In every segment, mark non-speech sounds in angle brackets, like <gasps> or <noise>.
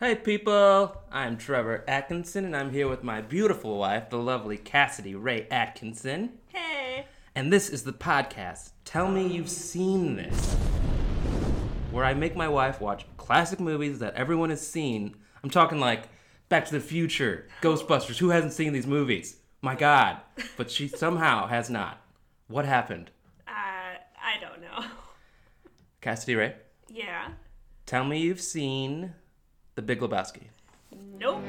Hey people, I'm Trevor Atkinson and I'm here with my beautiful wife, the lovely Cassidy Ray Atkinson. Hey. And this is the podcast, Tell Me You've Seen This, where I make my wife watch classic movies that everyone has seen. I'm talking like Back to the Future, Ghostbusters. Who hasn't seen these movies? My God. But she <laughs> somehow has not. What happened? Uh, I don't know. Cassidy Ray, Yeah. tell me you've seen The Big Lebowski. Nope.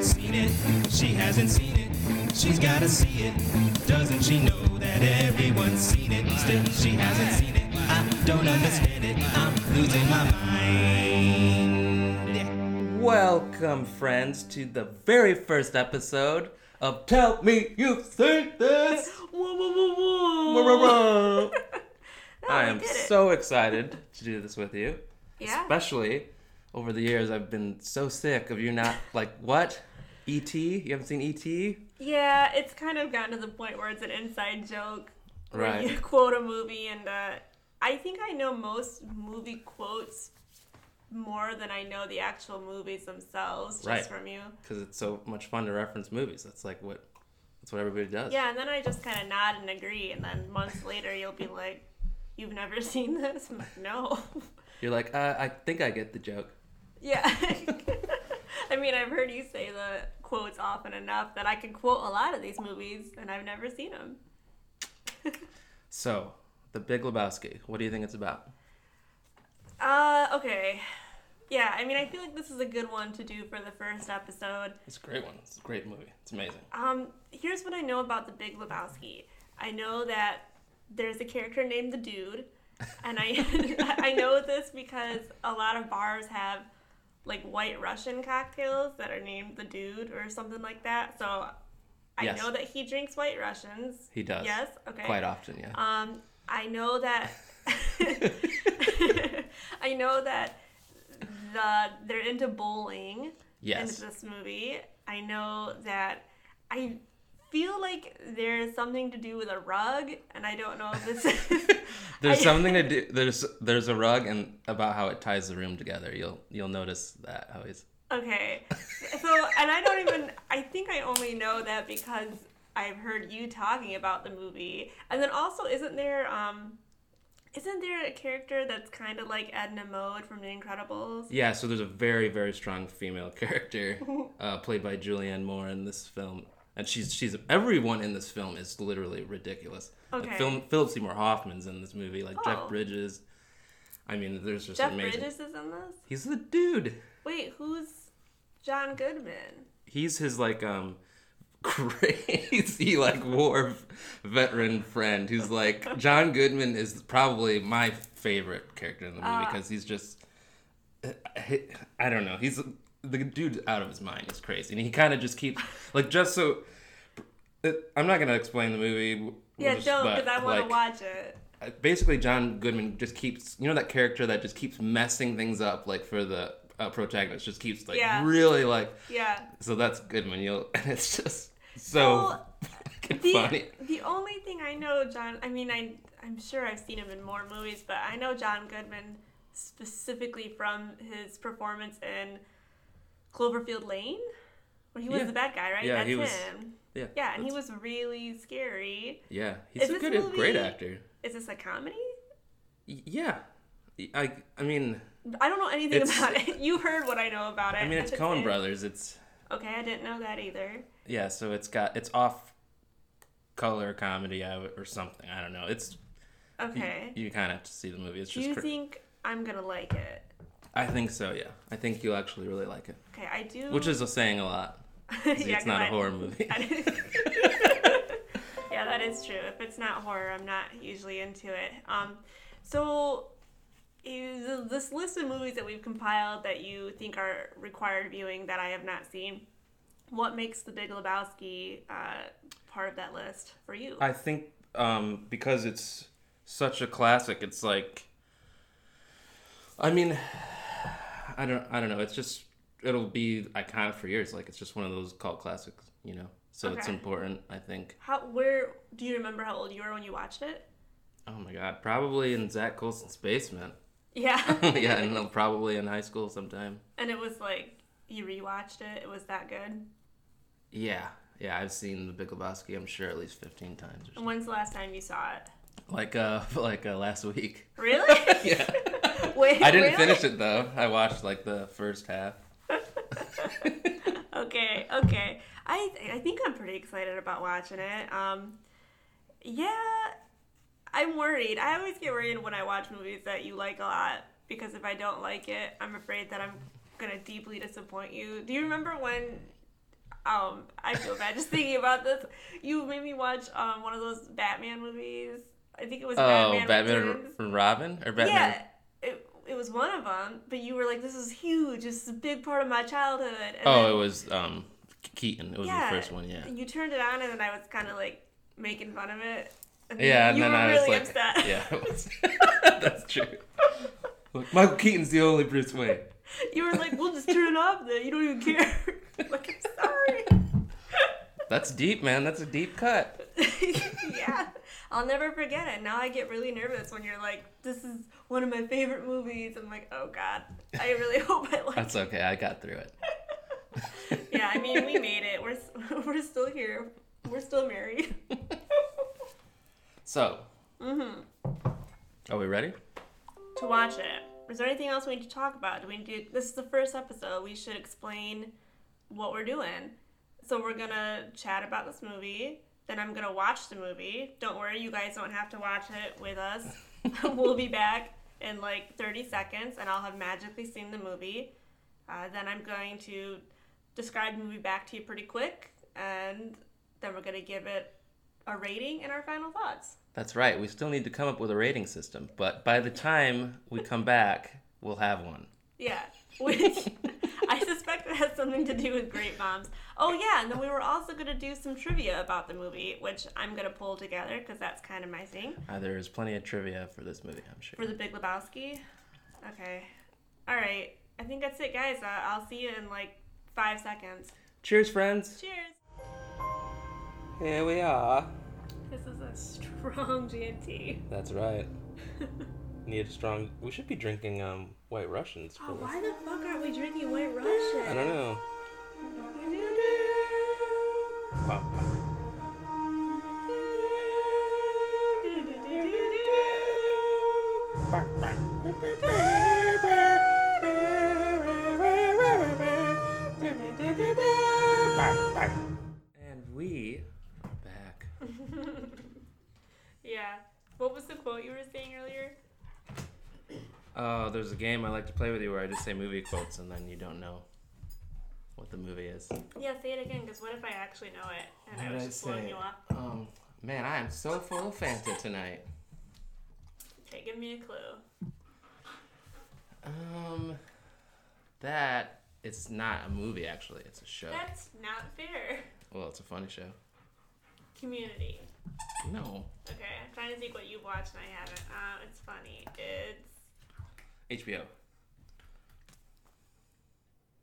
seen it. She hasn't seen it. She's gotta see it. Doesn't she know that everyone's seen it? Still, she hasn't seen it. I don't understand it. I'm losing my mind. Welcome, friends, to the very first episode of Tell Me You've Seen This. <laughs> Whoa, whoa, whoa, whoa. <laughs> Oh, I we am did it. so excited to do this with you. Yeah. Especially over the years, I've been so sick of you not like what? E.T. You haven't seen E E.T. Yeah, it's kind of gotten to the point where it's an inside joke. Where Right. you <laughs> quote a movie, and uh, I think I know most movie quotes more than I know the actual movies themselves, just Right. from you. because it's so much fun to reference movies. That's like what that's what everybody does. Yeah, and then I just kind of nod and agree, and then months later you'll be like, "You've never <laughs> seen this?" I'm like, "No." You're like, uh, I think I get the joke. Yeah. <laughs> I mean, I've heard you say the quotes often enough that I can quote a lot of these movies, and I've never seen them. <laughs> So, The Big Lebowski. What do you think it's about? Uh, okay. Yeah, I mean, I feel like this is a good one to do for the first episode. It's a great one. It's a great movie. It's amazing. Um, here's what I know about the Big Lebowski. I know that there's a character named the Dude, and I <laughs> I know this because a lot of bars have like White Russian cocktails that are named the Dude or something like that. So I Yes. know that he drinks White Russians. He does. Yes. Okay. Quite often, yeah. Um, I know that. <laughs> <laughs> I know that the they're into bowling yes. in this movie. I know that I feel like there's something to do with a rug, and I don't know if this. <laughs> <laughs> There's I- something to do. <laughs> There's there's a rug and about how it ties the room together. You'll you'll notice that always. Okay, so and I don't even. I think I only know that because I've heard you talking about the movie, and then also isn't there um. Isn't there a character that's kind of like Edna Mode from The Incredibles? yeah. So there's a very very strong female character uh, played by Julianne Moore in this film, and she's she's everyone in this film is literally ridiculous. Like Okay. film, Philip Seymour Hoffman's in this movie, like Oh. Jeff Bridges. I mean, there's just Jeff amazing. Bridges is in this. He's the dude. Wait, who's John Goodman? He's his like um <laughs> crazy like war veteran friend who's like <laughs> John Goodman is probably my favorite character in the movie Ah. because he's just I don't know he's the dude's out of his mind he's crazy and he kind of just keeps like just so I'm not gonna explain the movie we'll Yeah, just- don't because I want to like, watch it. uh, basically John Goodman just keeps you know that character that just keeps messing things up like for the uh, protagonist just keeps like Yeah. really like Yeah. so that's Goodman you'll <laughs> and it's just so Well, The, funny the only thing I know, John. I mean, I I'm sure I've seen him in more movies, but I know John Goodman specifically from his performance in Cloverfield Lane, when he was Yeah. the bad guy, right? Yeah, That's he was- him. yeah Yeah, and he was really scary. yeah he's Is a good a great actor Is this a comedy? Yeah I I mean I don't know anything about it. <laughs> You heard what I know about it. I mean it's it. Brothers it's Okay, I didn't know that either. yeah so it's got it's off color comedy or something I don't know it's Okay. you kind of have to see the movie it's Do just you cra- think I'm gonna like it? I think so yeah I think you'll actually really like it Okay, I do. which is a saying a lot <laughs> yeah, it's not a I- horror movie <laughs> yeah, that is true. If it's not horror, I'm not usually into it. Um, so is this list of movies that we've compiled that you think are required viewing that I have not seen, what makes The Big Lebowski uh, part of that list for you? I think um, because it's such a classic, it's like, I mean, I don't, I don't know. It's just it'll be iconic for years. Like it's just one of those cult classics, you know. So it's important, I think. How? Where do you remember how old you were when you watched it? Oh my god, probably in Zach Colson's basement. Yeah. <laughs> yeah, and <laughs> probably in high school sometime. and it was like you rewatched it. It was that good. Yeah, yeah, I've seen The Big Lebowski. I'm sure at least 15 times or And something. when's the last time you saw it? Like uh, <laughs> like uh, last week. Really? Yeah. <laughs> Wait. I didn't really? finish it though. I watched like the first half. <laughs> okay, okay. I I think I'm pretty excited about watching it. Um, yeah, I'm worried. I always get worried when I watch movies that you like a lot because if I don't like it, I'm afraid that I'm gonna deeply disappoint you. Do you remember when? Um, I feel bad just thinking about this. You made me watch um one of those Batman movies. I think it was Oh, Batman, Batman and Robin or Batman? Yeah, it, was one of them. But you were like, "This is huge. This is a big part of my childhood." And Oh, then- it was um Keaton. It was yeah, the first one. Yeah. You turned it on, and then I was kind of like making fun of it. And Yeah, and you then I really was like, upset. yeah, <laughs> was, <laughs> that's true. Look, Michael Keaton's the only Bruce Wayne. you were like, "We'll just turn it off. Then you don't even <laughs> care." like, I'm sorry. That's deep, man. That's a deep cut. yeah, I'll never forget it. Now I get really nervous when you're like, "This is one of my favorite movies." I'm like, "Oh God, I really <laughs> hope I like." That's okay. I got through it. it. <laughs> Yeah, I mean, we made it. We're <laughs> we're still here. We're still married. So, mm-hmm. are we ready? to watch it. Is there anything else we need to talk about? Do we need to, this is the first episode. We should explain what we're doing. So we're gonna chat about this movie. Then I'm gonna watch the movie. Don't worry, you guys don't have to watch it with us. <laughs> we'll be back in like 30 seconds, and I'll have magically seen the movie. Uh, then I'm going to describe the movie back to you pretty quick, and then we're gonna give it a rating and our final thoughts. That's right. We still need to come up with a rating system, but by the time we come back, we'll have one. Yeah, which suspect it has something to do with Great Moms. Oh yeah, and then we were also gonna do some trivia about the movie, which I'm gonna pull together because that's kind of my thing Uh, there is plenty of trivia for this movie, I'm sure. for the Big Lebowski. Okay, all right. I think that's it, guys. Uh, I'll see you in like five seconds. Cheers, friends. Cheers. Here we are. This is a strong GNT. That's right. <laughs> Need a strong. We should be drinking um White Russians for Oh, why the fuck aren't we drinking White Russian? I don't know. Wow. And we are back. <laughs> yeah. What was the quote you were saying earlier? Oh, there's a game I like to play with you where I just say movie quotes and then you don't know what the movie is. Yeah, say it again, because what if I actually know it and How I was just blowing you off? Um, man, I am so full of Fanta tonight. Okay, give me a clue. Um, that it's not a movie actually. It's a show. That's not fair. Well, it's a funny show. Community. No, Okay, I'm trying to think what you've watched and I haven't. Um, it's funny. It's HBO.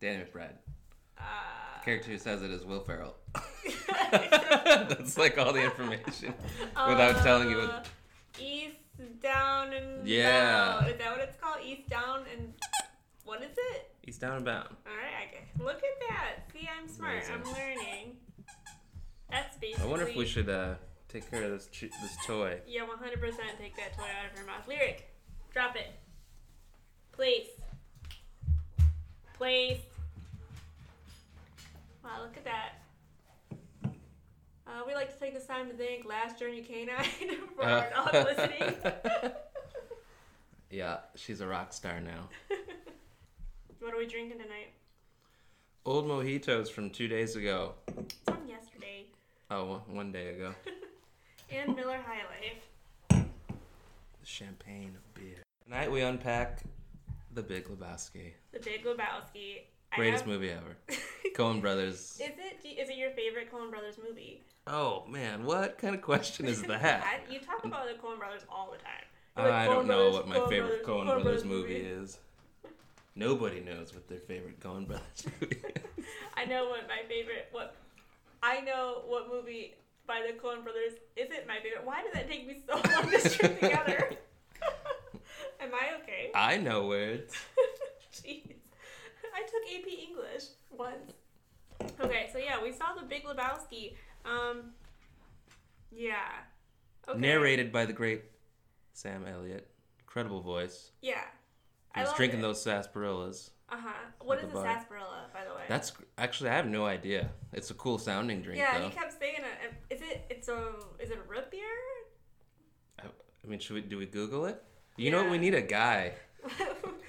Danny McBride. uh. The character who says it is Will Ferrell. <laughs> That's like all the information <laughs> without telling you what. uh, East, down, and Yeah. Bound. Is that what it's called? East, down, and what is it? He's down and bound. All right, I. Look at that. See, I'm smart. I'm learning. That's basically. I wonder if we should uh, take care of this ch- this toy. Yeah, 100% take that toy out of her mouth. Lyric, drop it. Place. Place. Wow, look at that. Uh, we like to take this time to thank Last Journey Canine <laughs> for our dog listening. <laughs> <laughs> yeah, she's a rock star now. what are we drinking tonight? Old mojitos from two days ago. It's from yesterday. Oh, one- one day ago. And Miller High Life. The champagne beer. Tonight we unpack The Big Lebowski. The Big Lebowski. Greatest have- movie ever. <laughs> Coen Brothers. Is it? Is it your favorite Coen Brothers movie? Oh man, what kind of question is <laughs> that? You talk about the Coen Brothers all the time. Like, I don't know Brothers, what my Coen favorite Brothers, Coen Brothers movie is. Nobody knows what their favorite Coen Brothers <laughs> movie is. I know what my favorite. What I know what movie by the Coen Brothers isn't my favorite. Why did that take me so long to string together? Am I okay? I know words. <laughs> Jeez. I took AP English once. Okay, so yeah, we saw the Big Lebowski. Um, yeah. Okay. Narrated by the great Sam Elliott. Incredible voice. Yeah. He's loved drinking it. those sarsaparillas. Uh huh. What is a bar. sarsaparilla, by the way? That's actually I have no idea. It's a cool sounding drink yeah. though. He kept saying it. Is it? It's a. Is it a root beer? I, I mean, should we do we Google it? You know what? We need a guy. <laughs>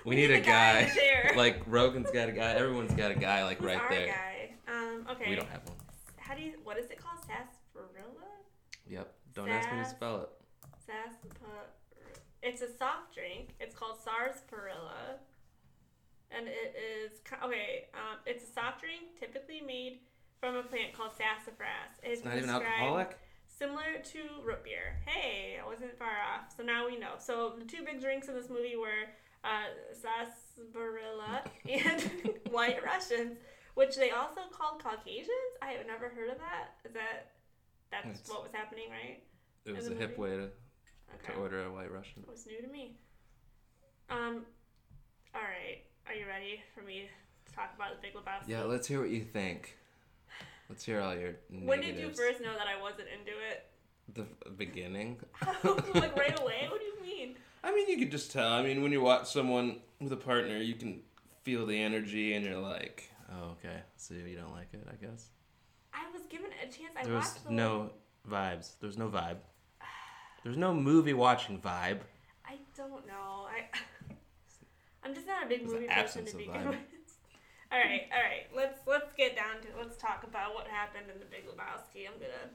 We, need, a guy. the <laughs> like Rogan's got a guy. Everyone's got a guy like Who's right there. guy? Um. Okay. We don't have one. How do you? What is it called? Sarsaparilla. Yep. Don't ask me to spell it. Sarsaparilla. It's a soft drink. It's called sarsaparilla, and it is okay. Um, it's a soft drink typically made from a plant called sassafras. It It's not even alcoholic. Similar to root beer. Hey, I wasn't far off. So now we know. So the two big drinks in this movie were uh, sarsaparilla <laughs> and <laughs> white Russians, which they also called Caucasians. I have never heard of that. Is that that's It's- what was happening, right? It was a the hip way to, Okay. to order a white Russian. It was new to me. Um, all right. Are you ready for me to talk about the Big Lebowski? Yeah, let's hear what you think. Let's hear all your negatives. when did you first know that I wasn't into it? The beginning. <laughs> like right away? What do you mean? I mean, you could just tell. I mean, when you watch someone with a partner, you can feel the energy, and you're like, oh, okay. So you don't like it, I guess. I was given a chance. I There was watched the no vibes. There's no vibe. <sighs> There's no movie watching vibe. I don't know. I <laughs> I'm just not a big There's movie person to begin with. All right, all right. Let's let's get down to let's talk about what happened in the Big Lebowski. I'm gonna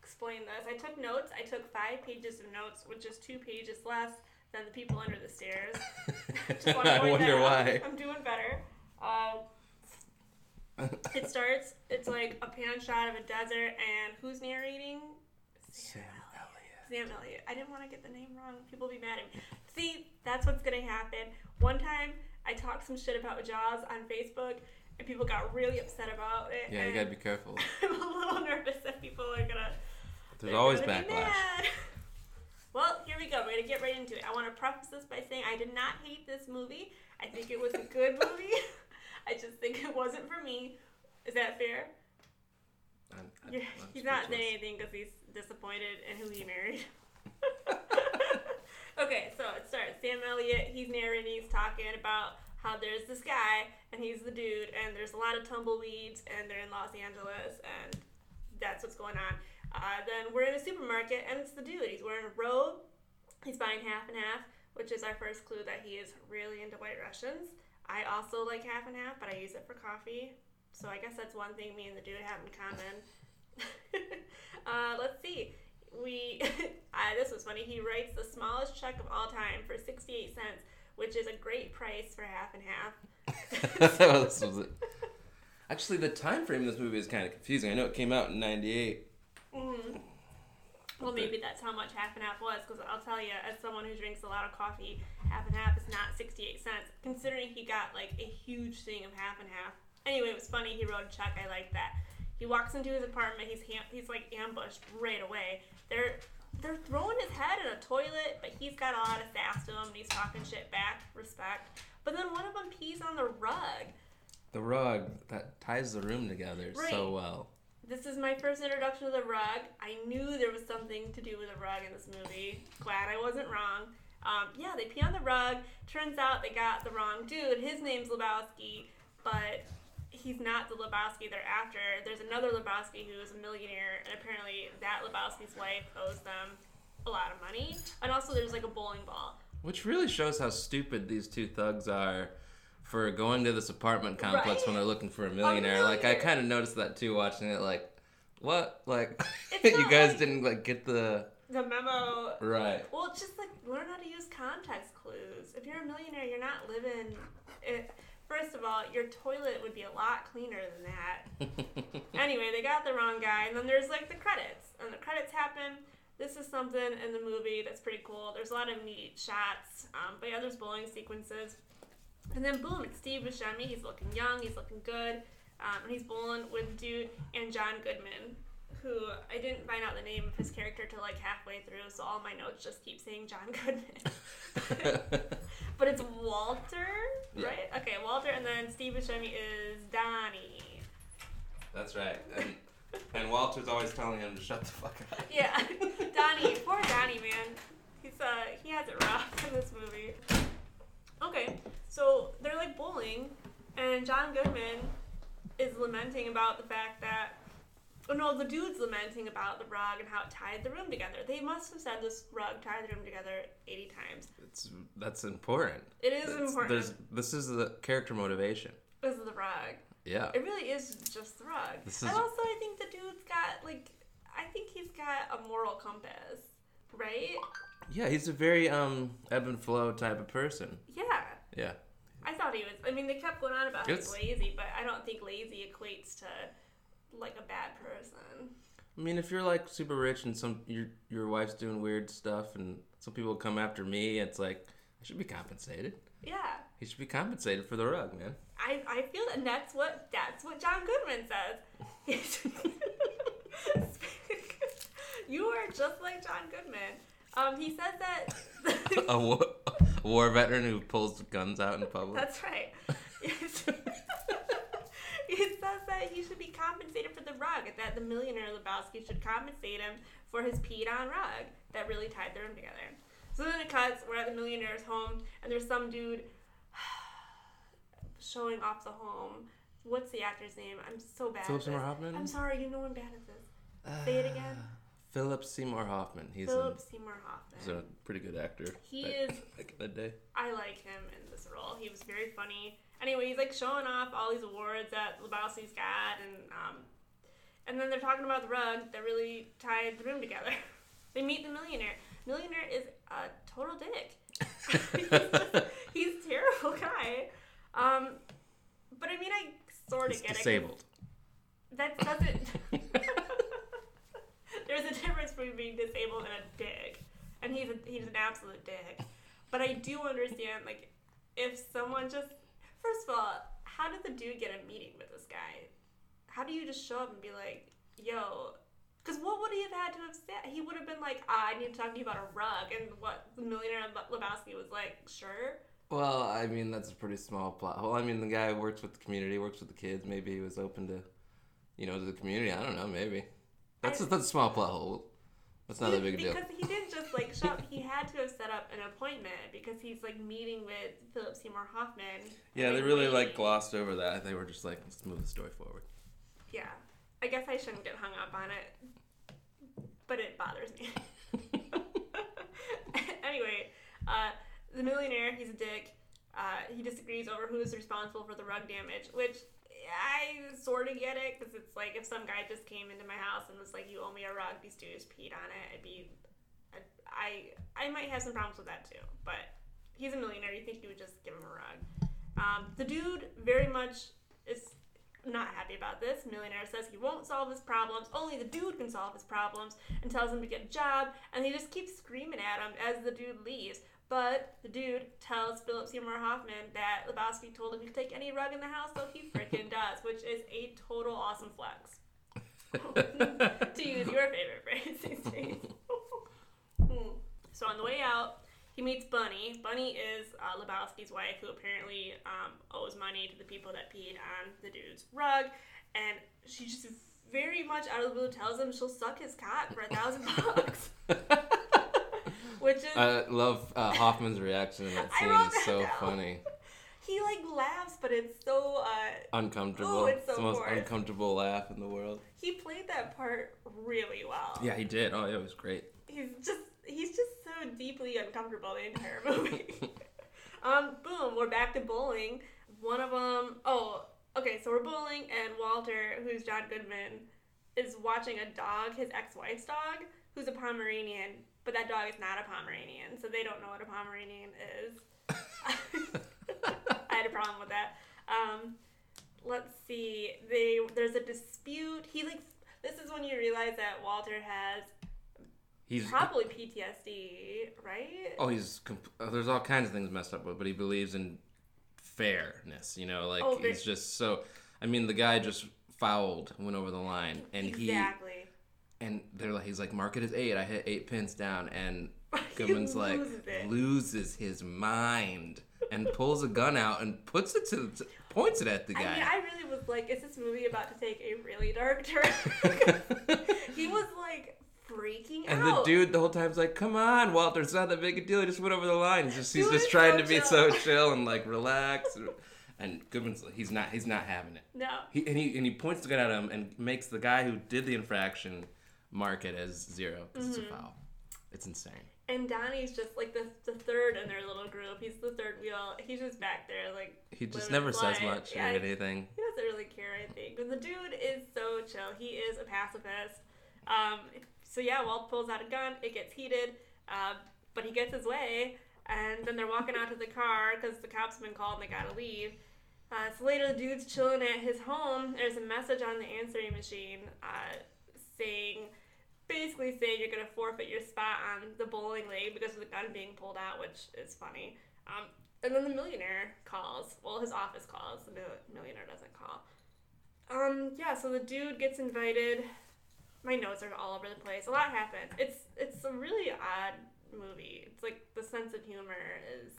explain this. I took notes. I took five pages of notes, which is two pages less than the people under the stairs. <laughs> I wonder why. I'm doing better. Um, it starts. It's like a pan shot of a desert, and who's narrating? Sam Elliott. Sam Elliott. I didn't want to get the name wrong. People will be mad at me. See, that's what's gonna happen. One time, I talked some shit about Jaws on Facebook, and people got really upset about it. Yeah, you gotta be careful. <laughs> I'm a little nervous that people are gonna. There's always gonna backlash. <laughs> Well, here we go. We're gonna get right into it. I want to preface this by saying I did not hate this movie. I think it was a good <laughs> movie. I just think it wasn't for me. Is that fair? I'm- I'm- I'm he's not saying anything because he's disappointed in who he married. Okay, so it starts. Sam Elliott, he's narrating, he's talking about how there's this guy and he's the dude, and there's a lot of tumbleweeds, and they're in Los Angeles, and that's what's going on. Uh, then we're in a supermarket, and it's the dude. He's wearing a robe. He's buying half and half, which is our first clue that he is really into White Russians. I also like half and half, but I use it for coffee. So I guess that's one thing me and the dude have in common. <laughs> uh, let's see. We <laughs> uh, this was funny. He writes the smallest check of all time for sixty-eight cents, which is a great price for half and half. <laughs> This was it. Actually, the time frame of this movie is kind of confusing. I know it came out in '98. Mm. Well, maybe that's how much half and half was, because I'll tell you, as someone who drinks a lot of coffee, half and half is not 68 cents, considering he got like a huge thing of half and half. Anyway, it was funny. He wrote a check. I like that. He walks into his apartment. He's ham- he's like ambushed right away. They're they're throwing his head in a toilet, but he's got a lot of sass to him, and he's talking shit back. Respect. But then one of them pees on the rug. The rug that ties the room together Right. so well. This is my first introduction to the rug. I knew there was something to do with the rug in this movie. Glad I wasn't wrong. Um, yeah, they pee on the rug. Turns out they got the wrong dude. His name's Lebowski, but he's not the Lebowski they're after. There's another Lebowski who's a millionaire, and apparently that Lebowski's wife owes them a lot of money. And also, there's like a bowling ball. Which really shows how stupid these two thugs are for going to this apartment complex Right? when they're looking for a millionaire. Like I kind of noticed that too watching it. Like, what? Like <laughs> you guys like- didn't like get the The memo right. Well, just like learn how to use context clues. If you're a millionaire, you're not living. It, first of all, your toilet would be a lot cleaner than that. <laughs> Anyway, they got the wrong guy, and then there's like the credits, and the credits happen. This is something in the movie that's pretty cool. There's a lot of neat shots, um, but yeah, there's bowling sequences. And then boom, it's Steve Buscemi. He's looking young, he's looking good, um, and he's bowling with dude and John Goodman, who I didn't find out the name of his character till like halfway through, so all my notes just keep saying John Goodman. <laughs> <laughs> but it's Walter, Yeah. right? Okay, Walter, and then Steve Buscemi is Donnie. That's right. And, and Walter's always telling him to shut the fuck up. Yeah, <laughs> Donnie, poor Donnie, man. He's uh, he has it rough in this movie. Okay, so they're like bowling, and John Goodman is lamenting about the fact that. Oh no, the dude's lamenting about the rug and how it tied the room together. They must have said this rug tied the room together 80 times. It's that's important. It is That's- important. There's this is the character motivation. This is the rug. Yeah. It really is just the rug. This and is- also, I think the dude's got, like, I think he's got a moral compass, right? Yeah, he's a very um ebb and flow type of person. Yeah. Yeah. I thought he was. I mean, they kept going on about It's- he's lazy, but I don't think lazy equates to like a bad person. I mean, if you're like super rich and some your your wife's doing weird stuff and some people come after me, it's like I should be compensated. Yeah, He should be compensated for the rug, man. I, I feel that that's what that's what John Goodman says. <laughs> you are just like John Goodman. Um, he says that. <laughs> a, war, a war veteran who pulls guns out in public. That's right. <laughs> He says that he should be compensated for the rug, that the millionaire Lebowski should compensate him for his peed on rug that really tied the room together. So then it cuts, we're at the millionaire's home, and there's some dude <sighs> showing off the home. What's the actor's name? I'm so bad Philip Seymour. Hoffman? I'm sorry, you know I'm bad at this. Uh, Say it again. Philip Seymour Hoffman. He's, Philip a, Seymour he's a pretty good actor. He back, is <laughs> back in the day. I like him in role. He was very funny. Anyway, he's like showing off all these awards that Lebowski's got, and um, and then they're talking about the rug that really tied the room together. <laughs> they meet the millionaire. Millionaire is a total dick. <laughs> he's, just- he's a terrible guy. Um, but I mean, I sort of He's get it. disabled. That doesn't. <laughs> There's a difference between being disabled and a dick, and he's a, he's an absolute dick. But I do understand, like, if someone just first of all, how did the dude get a meeting with this guy? How do you just show up and be like, "Yo"? Because what would he have had to have said? He would have been like, ah, "I need to talk to you about a rug," and what the millionaire Le- Lebowski was like, "Sure." Well, I mean, that's a pretty small plot hole. I mean, the guy works with the community, works with the kids. Maybe he was open to, you know, to the community. I don't know. Maybe that's a, I- that's a small plot hole. That's not a He- big deal. because he didn't just like show up. He had to have set up an appointment because he's like meeting with Philip Seymour Hoffman. Yeah, they really like glossed over that. They were just like, let's move the story forward. Yeah, I guess I shouldn't get hung up on it, but it bothers me. <laughs> <laughs> anyway, uh, the millionaire, he's a dick. Uh, he disagrees over who's responsible for the rug damage, which I sort of get it because it's like if some guy just came into my house and was like, "You owe me a rug," these dudes peed on it. I'd be, I, I might have some problems with that too. But he's a millionaire. You think you would just give him a rug? Um, the dude very much is not happy about this. Millionaire says he won't solve his problems. Only the dude can solve his problems and tells him to get a job. And he just keeps screaming at him as the dude leaves. But the dude tells Philip Seymour Hoffman that Lebowski told him he could take any rug in the house, so he freaking <laughs> does, which is a total awesome flex. <laughs> to use your favorite phrase these days. <laughs> So on the way out, he meets Bunny. Bunny is uh, Lebowski's wife, who apparently um, owes money to the people that peed on the dude's rug, and she just very much out of the blue tells him she'll suck his cock for a thousand bucks, which is I love uh, Hoffman's reaction in that scene. It's so down. <laughs> funny. he like laughs, but it's so uh, Uncomfortable. Ooh, it's so the most forced. uncomfortable laugh in the world. he played that part really well. Yeah, he did. Oh, yeah, it was great. he's just he's just so deeply uncomfortable the entire <laughs> movie. <laughs> um, boom, we're back to bowling. One of them, oh, okay, so we're bowling, and Walter, who's John Goodman, is watching a dog, his ex-wife's dog, who's a Pomeranian, but that dog is not a Pomeranian, so they don't know what a Pomeranian is. <laughs> I had a problem with that. Um, let's see. They there's a dispute. He like this is when you realize that Walter has He's probably PTSD, right? oh, he's comp- uh, there's all kinds of things messed up with, but he believes in fairness. You know, like Oh, he's just so. I mean, the guy just fouled, went over the line, and he exactly. And they're like, he's like, market is eight. I hit eight pins down, and <laughs> Goodman's like loses it. loses his mind and pulls a gun out and puts it to, to points it at the guy. I mean, I really was like, is this movie about to take a really dark turn? <laughs> he was like freaking And out. And the dude the whole time's like, "Come on, Walter, it's not that big a deal. He just went over the line. He's just he's Dude just trying so to be chill." so chill and like relax." And, and Goodman's he's not he's not having it. No. He and he and he points the gun at him and makes the guy who did the infraction mark it as zero because it's a Mm-hmm. foul. It's insane. And Donnie's just like the, the third in their little group. He's the third wheel. He's just back there, like. He just never says much Yeah, or anything. He doesn't really care, I think. But the dude is so chill. He is a pacifist. Um, so yeah, Walt pulls out a gun. It gets heated, uh, but he gets his way. And then they're walking out to the car because the cops have been called and they gotta leave. Uh, so later, the dude's chilling at his home. There's a message on the answering machine uh, saying, basically saying you're gonna forfeit your spot on the bowling league because of the gun being pulled out, which is funny. Um, and then the millionaire calls. Well, his office calls. The millionaire doesn't call. Um, yeah. So the dude gets invited. My notes are all over the place. A lot happens. It's it's a really odd movie. It's like the sense of humor is.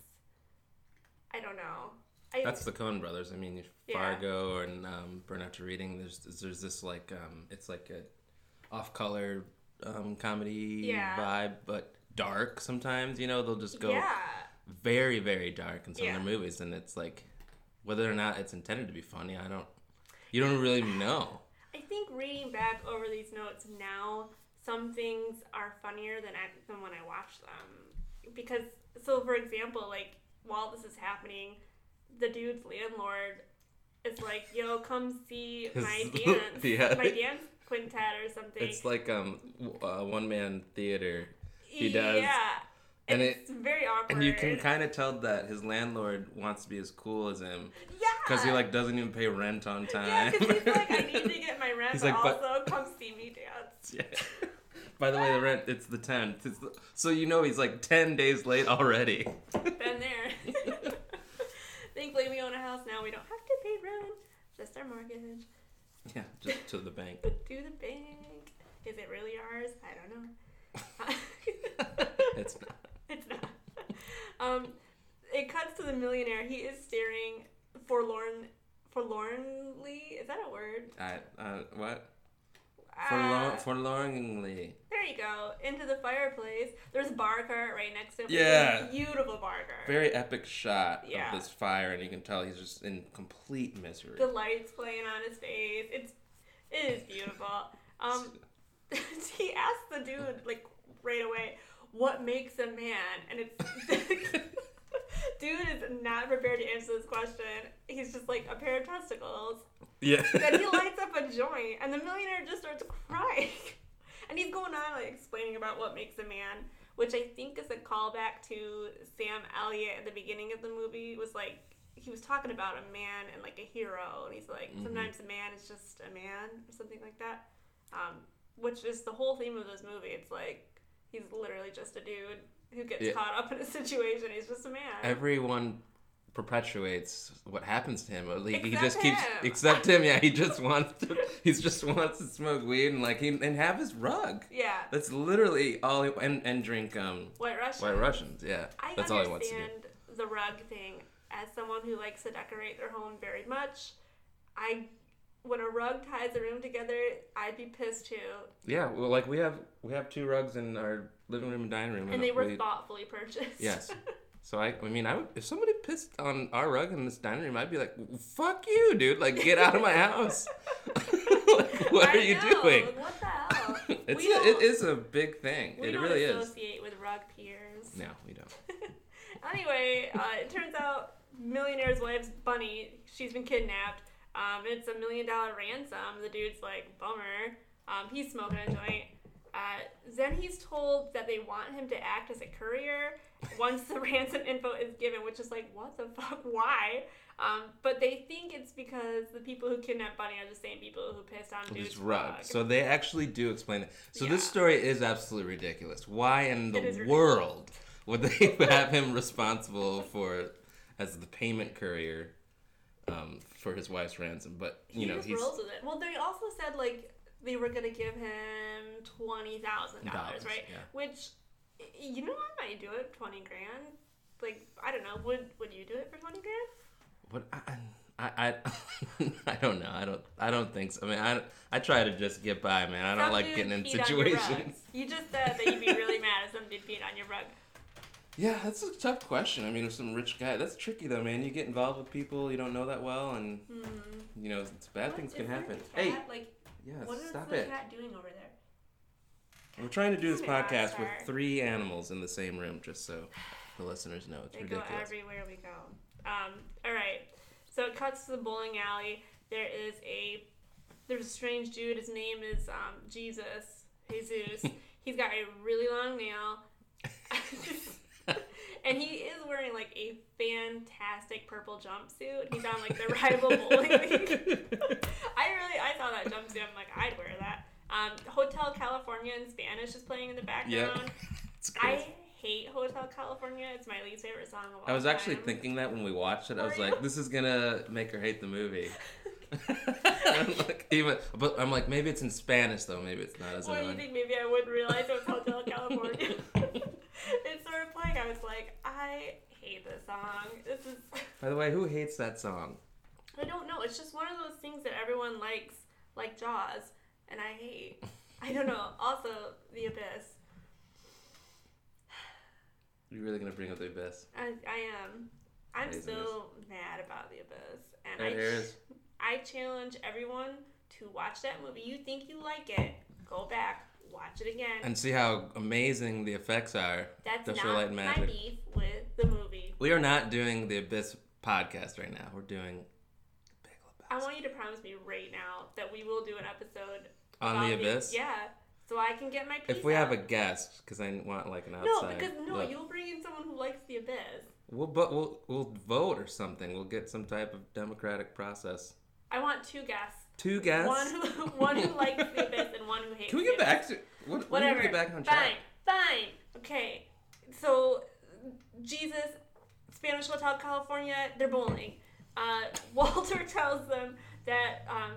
I don't know. I, That's the Coen Brothers. I mean, Yeah. Fargo and um, Burn After Reading. There's there's this like um, it's like a off-color um, comedy Yeah. vibe, but dark sometimes. You know, they'll just go yeah. very very dark in some Yeah. of their movies, and it's like whether or not it's intended to be funny, I don't. You don't really know. I think reading back over these notes now, some things are funnier than I, than when I watch them. Because, so for example, like while this is happening, the dude's landlord is like, "Yo, come see my <laughs> dance, yeah. my dance quintet or something." It's like um uh, one man theater, he does. Yeah, And it's very awkward. and you can kind of tell that his landlord wants to be as cool as him yeah, because he like doesn't even pay rent on yeah, time. because he's like, "I need to <laughs> get my rent, He's but like, but- also come see me dance." <laughs> Yeah. By the way, the rent it's the tenth. The, so you know he's like ten days late already. Been there. <laughs> Thankfully, we own a house now. We don't have to pay rent, just our mortgage. <laughs> yeah, just to the bank. <laughs> To the bank. Is it really ours? I don't know. It's not. <laughs> it's not. Um, it cuts to the millionaire. He is staring forlorn, forlornly. Is that a word? I uh, what? Uh, Forlorn, forlornly. There you go. Into the fireplace. There's a bar cart right next to him. Yeah. Beautiful bar cart. Very epic shot Yeah. of this fire, and you can tell he's just in complete misery. the lights playing on his face. It's it is beautiful. <laughs> Um, <laughs> he asked the dude like right away, "What makes a man?" And it's <laughs> dude is not prepared to answer this question. He's just like a pair of testicles. yeah. Then he lights up a joint, and the millionaire just starts crying. And he's going on like explaining about what makes a man, which I think is a callback to Sam Elliott at the beginning of the movie. Was like he was talking about a man and like a hero, and he's like sometimes a man is just a man or something like that. Um, which is the whole theme of this movie. It's like he's literally just a dude who gets Yeah. caught up in a situation. He's just a man. Everyone perpetuates what happens to him. Like, he Except just keeps him. except him. Yeah, he just <laughs> wants to. He just wants to smoke weed and like he and have his rug. yeah, That's literally all. He, and and drink um White Russian. White Russians. Yeah, I that's all he wants to do. understand the rug thing as someone who likes to decorate their home very much. I when a rug ties a room together, I'd be pissed too. Yeah, well, like we have we have two rugs in our living room and dining room, And they were we- thoughtfully purchased. Yes. <laughs> So I, I mean, I would, if somebody pissed on our rug in this dining room, I'd be like, "Fuck you, dude! Like, get out of my house! <laughs> like, what I are you know, doing?" What the hell? <laughs> It's We a, it is a big thing. It really is. We don't associate with rug peers. No, we don't. <laughs> Anyway, uh, it turns out millionaire's wife's bunny. She's been kidnapped. Um, it's a million dollar ransom. The dude's like, bummer. Um, he's smoking a joint. Uh, then he's told that they want him to act as a courier once the <laughs> ransom info is given, which is like, what the fuck? <laughs> Why? Um, but they think it's because the people who kidnapped Bunny are the same people who pissed on dude's rug. So they actually do explain it. So this story is absolutely ridiculous. Why in the world would they <laughs> have him responsible for as the payment courier um, for his wife's ransom? But you he know, he's rolls with it. Well, they also said like they were gonna give him twenty thousand dollars, right? yeah. Which, you know, I might do it twenty grand. Like I don't know. Would Would you do it for twenty grand? What I I I, <laughs> I don't know. I don't I don't think so. I mean, I I try to just get by, man. I don't Some like getting in peed on your rug. situations. <laughs> You just said that you'd be really mad if somebody peed on your rug. Yeah, that's a tough question. I mean, if some rich guy, that's tricky though, man. You get involved with people you don't know that well, and hmm. you know, it's bad What? things can happen. cat? Hey, like yes, what is stop the it. cat doing over there? We're trying to do this Damn it, podcast with Rockstar. three animals in the same room, just so the listeners know it's They ridiculous. go everywhere we go. Um, all right. So it cuts to the bowling alley. There is a there's a strange dude. His name is um, Jesus. Jesus. <laughs> He's got a really long nail. <laughs> and he is wearing like a fantastic purple jumpsuit. He's on like the rival bowling <laughs> league. I really I saw that jumpsuit. I'm like, I'd wear that. Um, Hotel California in Spanish is playing in the background. <laughs> Crazy. I hate Hotel California. It's my least favorite song of all I was actually thinking that when we watched it, I was like, "This is gonna make her hate the movie." <laughs> I'm like, even, but I'm like, maybe it's in Spanish though. Maybe it's not as What do you think? Maybe I wouldn't realize it was Hotel California. It. I was like, I hate this song. This is. <laughs> By the way, who hates that song? I don't know. It's just one of those things that everyone likes, like Jaws, and I hate. I don't know. <laughs> Also, The Abyss. You're really gonna bring up the abyss? I, I am. I'm Craziness. still mad about The Abyss, and Ed I. Harris. I challenge everyone to watch that movie. You think you like it? Go back, watch it again. and see how amazing the effects are. That's Industrial not Light and my Magic. beef with the movie. We are not doing the Abyss podcast right now. We're doing Big I want you to promise me right now that we will do an episode On about the Abyss? Yeah, so I can get my piece. If we have a guest, because I want like an no, outside. because no, look. you'll bring in someone who likes the abyss. We'll but we'll we'll vote or something. We'll get some type of democratic process. I want two guests. Two guests. One who <laughs> one who likes the abyss and one who hates. Can we get back to what? Whatever. We get back on track. fine, fine. Okay, so Jesus, Spanish Hotel California, they're bowling. Uh, <laughs> Walter tells them that um,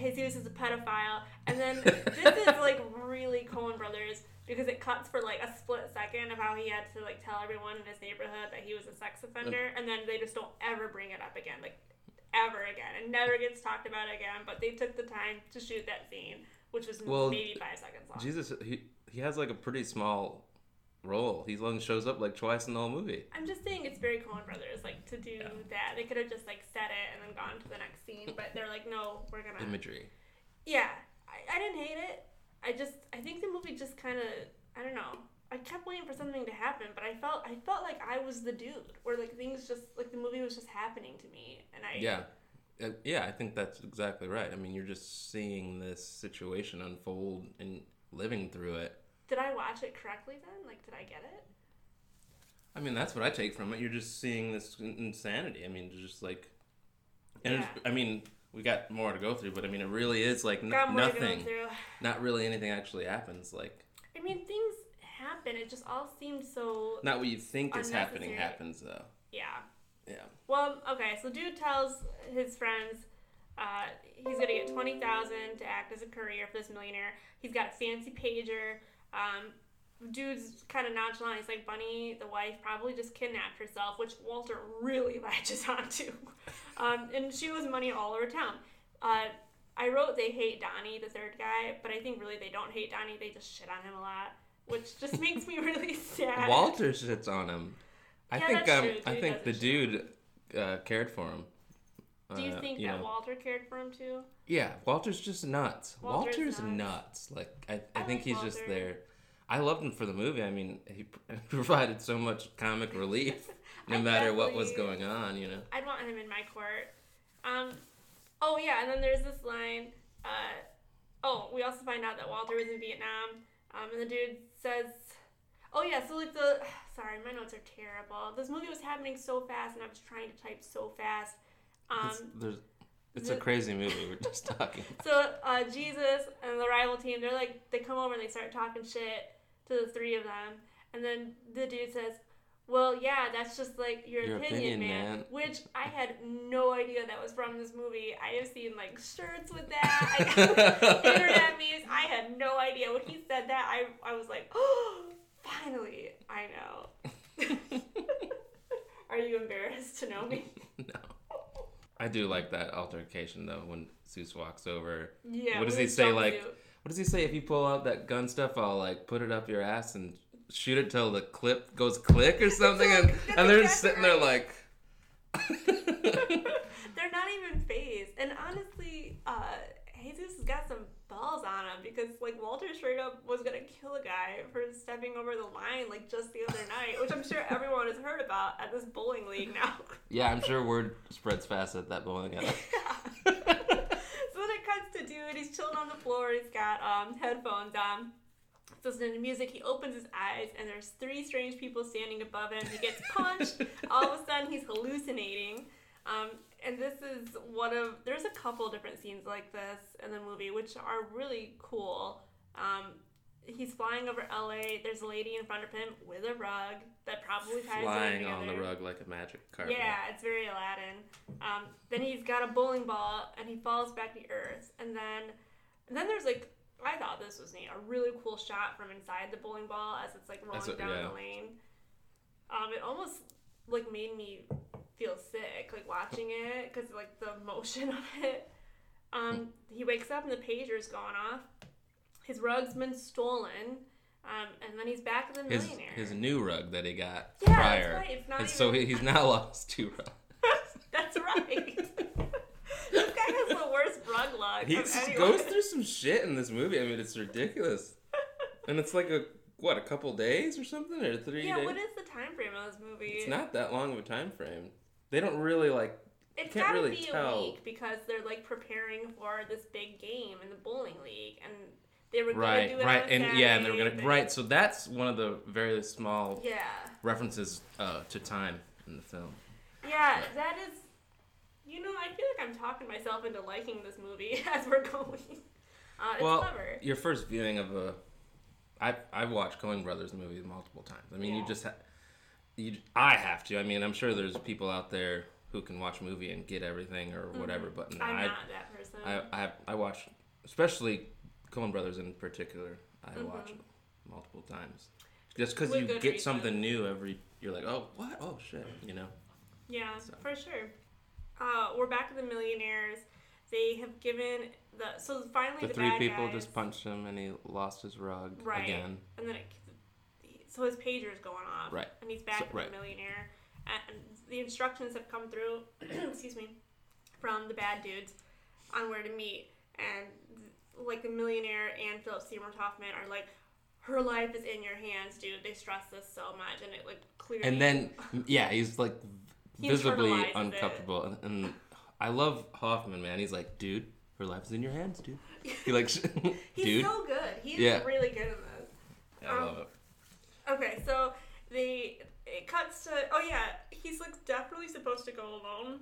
Jesus is a pedophile, and then this is <laughs> like really Coen Brothers because it cuts for like a split second of how he had to like tell everyone in his neighborhood that he was a sex offender, and then they just don't ever bring it up again, like ever again, and never gets talked about again. But they took the time to shoot that scene, which was Well, maybe five seconds long. Jesus, he he has like a pretty small role. He only shows up like twice in the whole movie. I'm just saying it's very Coen Brothers, like to do that. They could have just like said it and then gone to the next scene, but they're like, no, we're gonna. Imagery. Yeah, I, I didn't hate it. I just I think the movie just kind of I don't know. I kept waiting for something to happen, but I felt I felt like I was the dude, where like things just like the movie was just happening to me, and I Yeah. Uh, yeah, I think that's exactly right. I mean, you're just seeing this situation unfold and living through it. Did I watch it correctly then? Like, did I get it? I mean, that's what I take from it. You're just seeing this insanity. I mean, just like, and Yeah. I mean, we got more to go through, but I mean, it really is like n- Got more to go nothing. Not really anything actually happens. Like, I mean, things happen. It just all seemed so not what you think is happening happens though. yeah. Yeah. Well, okay, so dude tells his friends uh, he's gonna get twenty thousand to act as a courier for this millionaire. He's got a fancy pager. Um, dude's kind of nonchalant. He's like, Bunny, the wife, probably just kidnapped herself, which Walter really <laughs> latches onto. Um, and she owes money all over town. Uh, I wrote they hate Donnie, the third guy, but I think really they don't hate Donnie. They just shit on him a lot, which just <laughs> makes me really sad. Walter shits on him. I Yeah, think that's um, true. I Dude think the dude uh, cared for him. Do you Uh, think you that know. Walter cared for him too? Yeah, Walter's just nuts. Walter's Walter's, nuts. nuts. Like I, I, I think like he's just there. I loved him for the movie. I mean, he <laughs> provided so much comic relief, <laughs> no matter what was going on. You know. I'd want him in my court. Um, oh yeah, and then there's this line. Uh, oh, we also find out that Walter was in Vietnam. Um, and the dude says, "Oh yeah, so like the <sighs> sorry, my notes are terrible. This movie was happening so fast, and I was trying to type so fast. It's, Um, there's, it's a crazy movie. <laughs> We're just talking. so uh, Jesus and the rival team, they're like, they come over and they start talking shit to the three of them, and then the dude says, Well, yeah, that's just like your, Your opinion, opinion, man, man. Which I had no idea that was from this movie. I have seen like shirts with that, <laughs> I, internet memes. I had no idea when he said that. I I was like, oh, <gasps> finally, I know. <laughs> Are you embarrassed to know me? <laughs> no. I do like that altercation though when Zeus walks over. Yeah. what does he say? Like, what does he say? If you pull out that gun stuff, I'll like put it up your ass and shoot it till the clip goes click or something. And and they're just sitting there like. <laughs> They're not even phased. And honestly, uh, Jesus has got some balls on him because, like, Walter straight up was gonna kill a guy for stepping over the line, like, just the other night, which I'm sure everyone has heard about at this bowling league now. <laughs> yeah, I'm sure word spreads fast at that bowling alley. <laughs> so then it cuts to dude. He's chilling on the floor. He's got um, headphones on. Listening to music, he opens his eyes, and there's three strange people standing above him. He gets punched. <laughs> All of a sudden, he's hallucinating. Um, and this is one of there's a couple different scenes like this in the movie, which are really cool. Um, he's flying over LA. There's a lady in front of him with a rug that probably ties Flying on the rug like a magic carpet. Yeah, it's very Aladdin. Um, then he's got a bowling ball and he falls back to earth. And then, and then there's like, I thought this was neat. A really cool shot from inside the bowling ball as it's like rolling That's down yeah. the lane. Um, it almost like made me feel sick like watching it because like the motion <laughs> of it. Um, he wakes up and the pager's gone off. His rug's been stolen. Um, and then he's back in the His millionaire. his new rug that he got Yeah, that's prior. right. It's not and so he- he's <laughs> now lost two rugs. That's right. This guy has the worst rug luck. He goes through some shit in this movie. I mean, it's ridiculous. <laughs> And it's like a what, a couple days or something, or three Yeah, days? what is the time frame of this movie? It's not that long of a time frame. They don't really like. It's can't gotta really be tell. a week because they're like preparing for this big game in the bowling league, and they were Right, gonna do it right, and yeah, and they were gonna but- right. So that's one of the very small Yeah, references uh, to time in the film. yeah, that is. You know, I feel like I'm talking myself into liking this movie <laughs> as we're going. Uh, it's well, clever. your first viewing of a, I I've watched Coen Brothers movies multiple times. I mean, you just ha- you I have to. I mean, I'm sure there's people out there who can watch a movie and get everything or whatever, but no, Mm-hmm. I'm I, not that person. I I I watch, especially Coen Brothers in particular. I watch multiple times just because you get reason. something new every. You're like, oh what? Oh shit, you know. Yeah, So. for sure. Uh, we're back to the millionaires. They have given the so finally The the, three people guys, just punched him and he lost his rug right, again. and then it, so his pager's going off, Right. and he's back So- to right. the millionaire. And the instructions have come through, <clears throat> excuse me, from the bad dudes on where to meet, and like the millionaire and Philip Seymour Hoffman are like. Her life is in your hands, dude. They stress this so much, and it like clearly. And then, yeah, he's like He visibly uncomfortable. And, and I love Hoffman, man. He's like, dude, her life is in your hands, dude. He like, <laughs> he's dude. so good. He's Yeah. really good in this. Yeah, I love it. Okay, so they it cuts to oh yeah, he's like definitely supposed to go alone.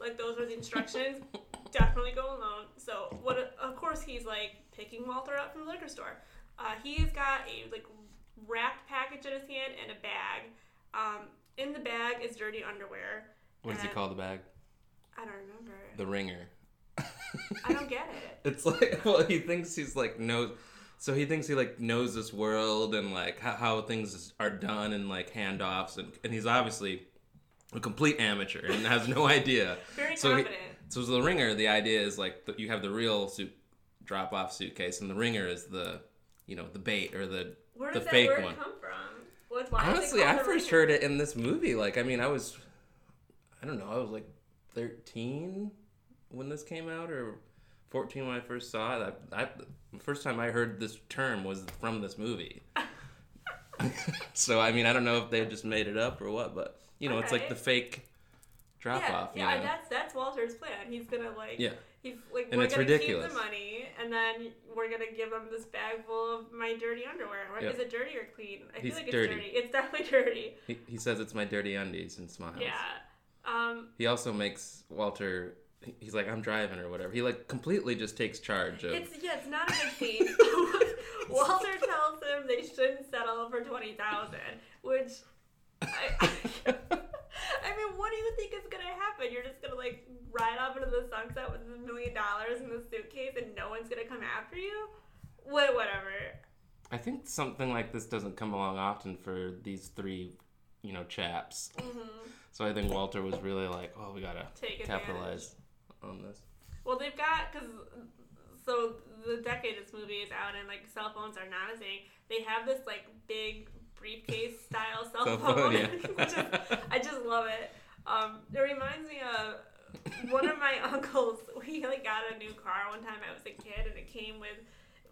Like those are the instructions. <laughs> definitely go alone. So what? Of course, he's like picking Walter up from the liquor store. Uh, he's got a like wrapped package in his hand and a bag. Um, in the bag is dirty underwear. What does he call the bag? I don't remember. The ringer. I don't get it. <laughs> It's like, <laughs> well, he thinks he's like knows. So he thinks he like knows this world and like how, how things are done and like handoffs and, and he's obviously a complete amateur and has no <laughs> idea. Very so he- confident. so the ringer, the idea is like that you have the real suit drop off suitcase and the ringer is the you know the bait or the Where the fake one. Honestly, I first heard it in this movie. Like, I mean, I was, I don't know, I was like 13 when this came out, or 14 when I first saw it. I, I the first time I heard this term was from this movie. <laughs> so, I mean, I don't know if they just made it up or what, but you know, it's like the fake drop yeah, off. You yeah, know? that's that's Walter's plan. He's gonna like Yeah. He's like And we're it's gonna ridiculous. keep the money, and then we're gonna give him this bag full of my dirty underwear. Yep. Is it dirty or clean? I He's feel like dirty. it's dirty. It's definitely dirty. he, he says it's my dirty undies and smiles. Yeah. Um. He also makes Walter. He's like, I'm driving or whatever. He like completely just takes charge of. It's yeah. It's not a good scene. <laughs> <laughs> Walter tells him they shouldn't settle for twenty thousand, which I, I mean, what do you think is gonna happen? You're just gonna like ride off into the sunset with a million dollars in the suitcase, and no one's gonna come after you? What? Whatever. I think something like this doesn't come along often for these three, you know, chaps. Mm-hmm. So I think Walter was really like, oh, we gotta Take capitalize on this. Well, they've got because so the decade this movie is out, and like cell phones are not a thing. They have this like big briefcase style cell phone, phone, <laughs> yeah. which is I just love it. Um, it reminds me of one of my <laughs> uncles. We like got a new car one time. I was a kid, and it came with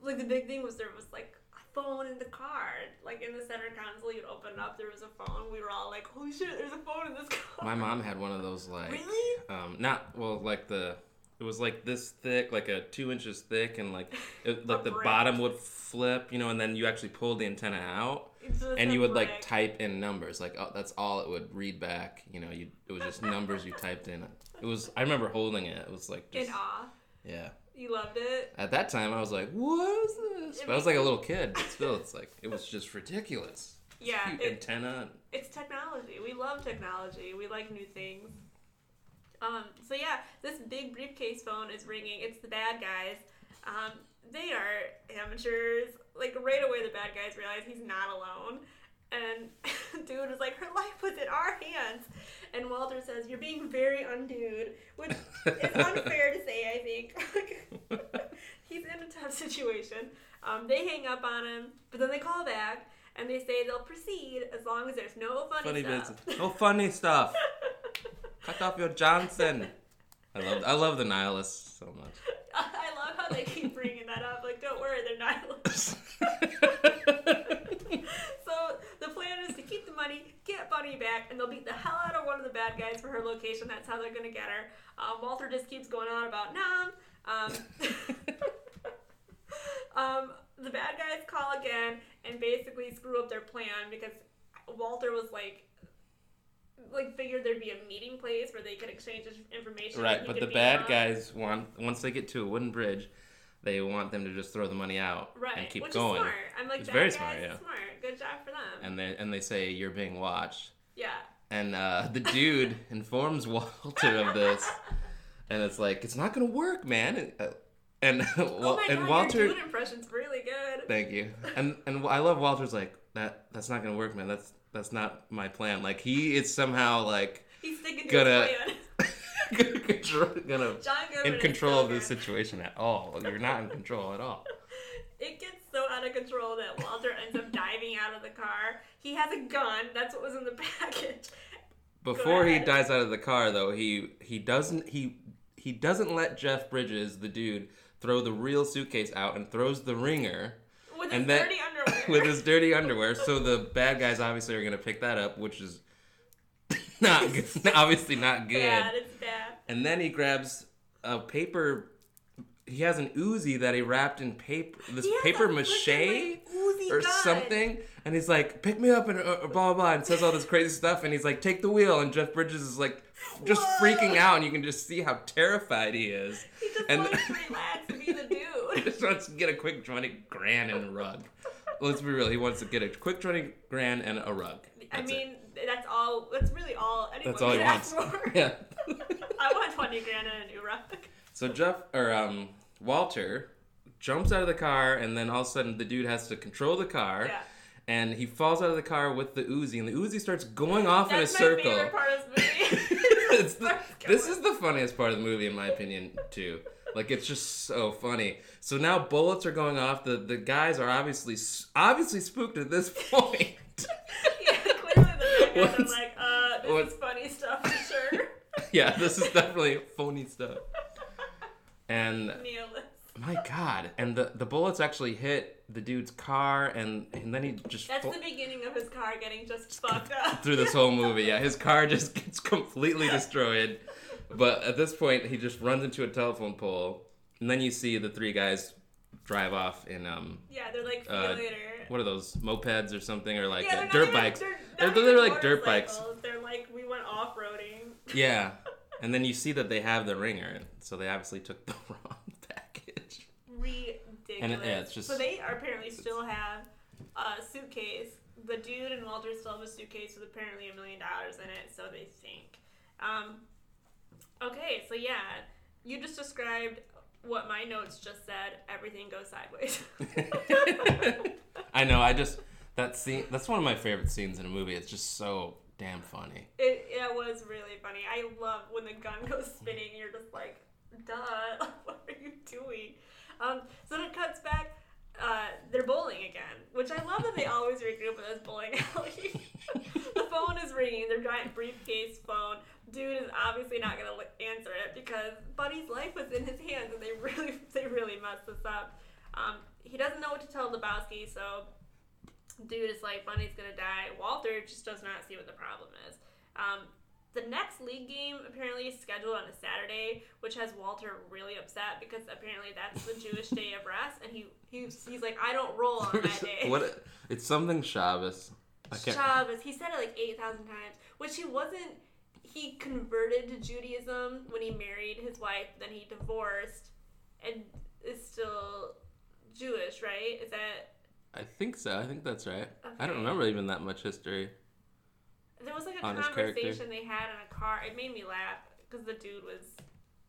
like the big thing was there was like a phone in the car, like in the center console. You'd open up, there was a phone. We were all like, "Holy shit! There's a phone in this car." My mom had one of those like, Really? um, not well, like the. It was like this thick, like a two inches thick, and like it, <laughs> like the brick. bottom would flip, you know, and then you actually pulled the antenna out, and you would like brick. type in numbers, like oh, that's all it would read back. You know, you it was just numbers you typed in. It was I remember holding it. It was like in just awe. yeah. You loved it. At that time, I was like, "What is this?" It But I was like a little kid. But <laughs> still, it's like it was just ridiculous. Yeah, Cute it- antenna. It's technology. We love technology. We like new things. Um, so yeah, this big briefcase phone is ringing. It's the bad guys. Um, they are amateurs. Like right away, the bad guys realize he's not alone, and <laughs> dude is like, "Her life was in our hands." And Walter says, "You're being very undude," which is <laughs> unfair to say. I think <laughs> he's in a tough situation. Um, they hang up on him, but then they call back and they say they'll proceed as long as there's no funny, funny stuff. business. No funny stuff. Cut off your Johnson. I love I love the nihilists so much. I love how they keep bringing that up. Like, don't worry, they're nihilists. <laughs> so the plan is to keep the money, get Bunny back, and they'll beat the hell out of one of the bad guys for her location. That's how they're gonna get her. Um, Walter just keeps going on about Nam. Um, <laughs> um, the bad guys call again and basically screw up their plan because Walter was like. Like figured there'd be a meeting place where they could exchange information. right, but the bad up. guys want once they get to a wooden bridge, they want them to just throw the money out right, and keep which going. is smart. I'm like, It's very smart, yeah. smart. Good job for them. And they and they say you're being watched. yeah. And uh, the dude <laughs> informs Walter of this, and it's like it's not gonna work, man. And, uh, and, <laughs> Oh my and god, Walter, your impression's really good. thank you. And and I love Walter's like that. That's not gonna work, man. That's that's not my plan. Like he is somehow like He's sticking to gonna his plan. <laughs> gonna control, gonna John Goodman in control so of this good. situation at all. You're not in control at all. <laughs> It gets so out of control that Walter ends up diving out of the car. He has a gun. That's what was in the package. Before he dies out of the car, though, he he doesn't he he doesn't let Jeff Bridges, the dude, throw the real suitcase out and throws the ringer With And his that- dirty <laughs> underwear. with his dirty <laughs> underwear. So the bad guys obviously are gonna pick that up, which is <laughs> not good, <laughs> obviously not good. bad. It's bad. And then he grabs a paper. He has an Uzi that he wrapped in paper, this He paper mache like, or gun. something. And he's like, "Pick me up," and uh, blah blah blah, and says all this crazy stuff. And he's like, "Take the wheel." And Jeff Bridges is like, just Whoa. freaking out, and you can just see how terrified he is. He just and wants <laughs> to relax and be the he dude. just wants to get a quick twenty grand and a rug. Let's be real. He wants to get a quick twenty grand and a rug. I That's it. That's all. That's really all anyone that's all he wants. ask for. <laughs> Yeah. <laughs> I want twenty grand and a new rug. So Jeff or um Walter jumps out of the car and then all of a sudden the dude has to control the car Yeah. and he falls out of the car with the Uzi and the Uzi starts going off That's in a my circle. favorite part of this <laughs> movie. The- this is the funniest part of the movie in my opinion too. Like it's just so funny. So now bullets are going off. The the guys are obviously obviously spooked at this point. yeah, clearly the bad guys are What's- like, uh, this what- is funny stuff for sure. <laughs> yeah, this is definitely phony stuff. <laughs> And this. My God! And the the bullets actually hit the dude's car, and and then he just That's fo- the beginning of his car getting just fucked <laughs> up. through this whole movie. Yeah, his car just gets completely destroyed. But at this point, he just runs into a telephone pole, and then you see the three guys drive off in um Yeah, they're like, Uh, what are those mopeds or something or like yeah, uh, dirt even- bikes? They're, They're, they're, like dirt bikes. They're like, we went off roading. Yeah, <laughs> and then you see that they have the ringer, so they obviously took the <laughs> wrong package. Ridiculous. And it- yeah, it's just- so they are apparently still have a suitcase the dude and Walter still have a suitcase with apparently a million dollars in it, so they think. Um, okay, so yeah, you just described what my notes just said. Everything goes sideways. <laughs> I know. I just that scene. That's one of my favorite scenes in a movie. It's just so damn funny. It, it was really funny. I love when the gun goes spinning. You're just like, duh, <laughs> what are you doing? Um, so then it cuts back. Uh, they're bowling again, which I love that they always regroup in this bowling alley. <laughs> the phone is ringing, their giant briefcase phone. Dude is obviously not gonna answer it because Buddy's life was in his hands, and they <laughs> really, they really messed this up. Um, he doesn't know what to tell Lebowski, so dude is like, Bunny's gonna die. Walter just does not see what the problem is. Um, the next league game apparently is scheduled on a Saturday, which has Walter really upset because apparently that's the Jewish day of rest, and he, he's he's like, I don't roll on <laughs> that day. what? It's something Shabbos. Shabbos. He said it like eight thousand times, which he wasn't. He converted to Judaism when he married his wife. Then he divorced, and is still Jewish, right? Is that I think so. I think that's right. I don't remember even that much history. There was like a on his character. conversation they had in a car. It made me laugh because the dude was,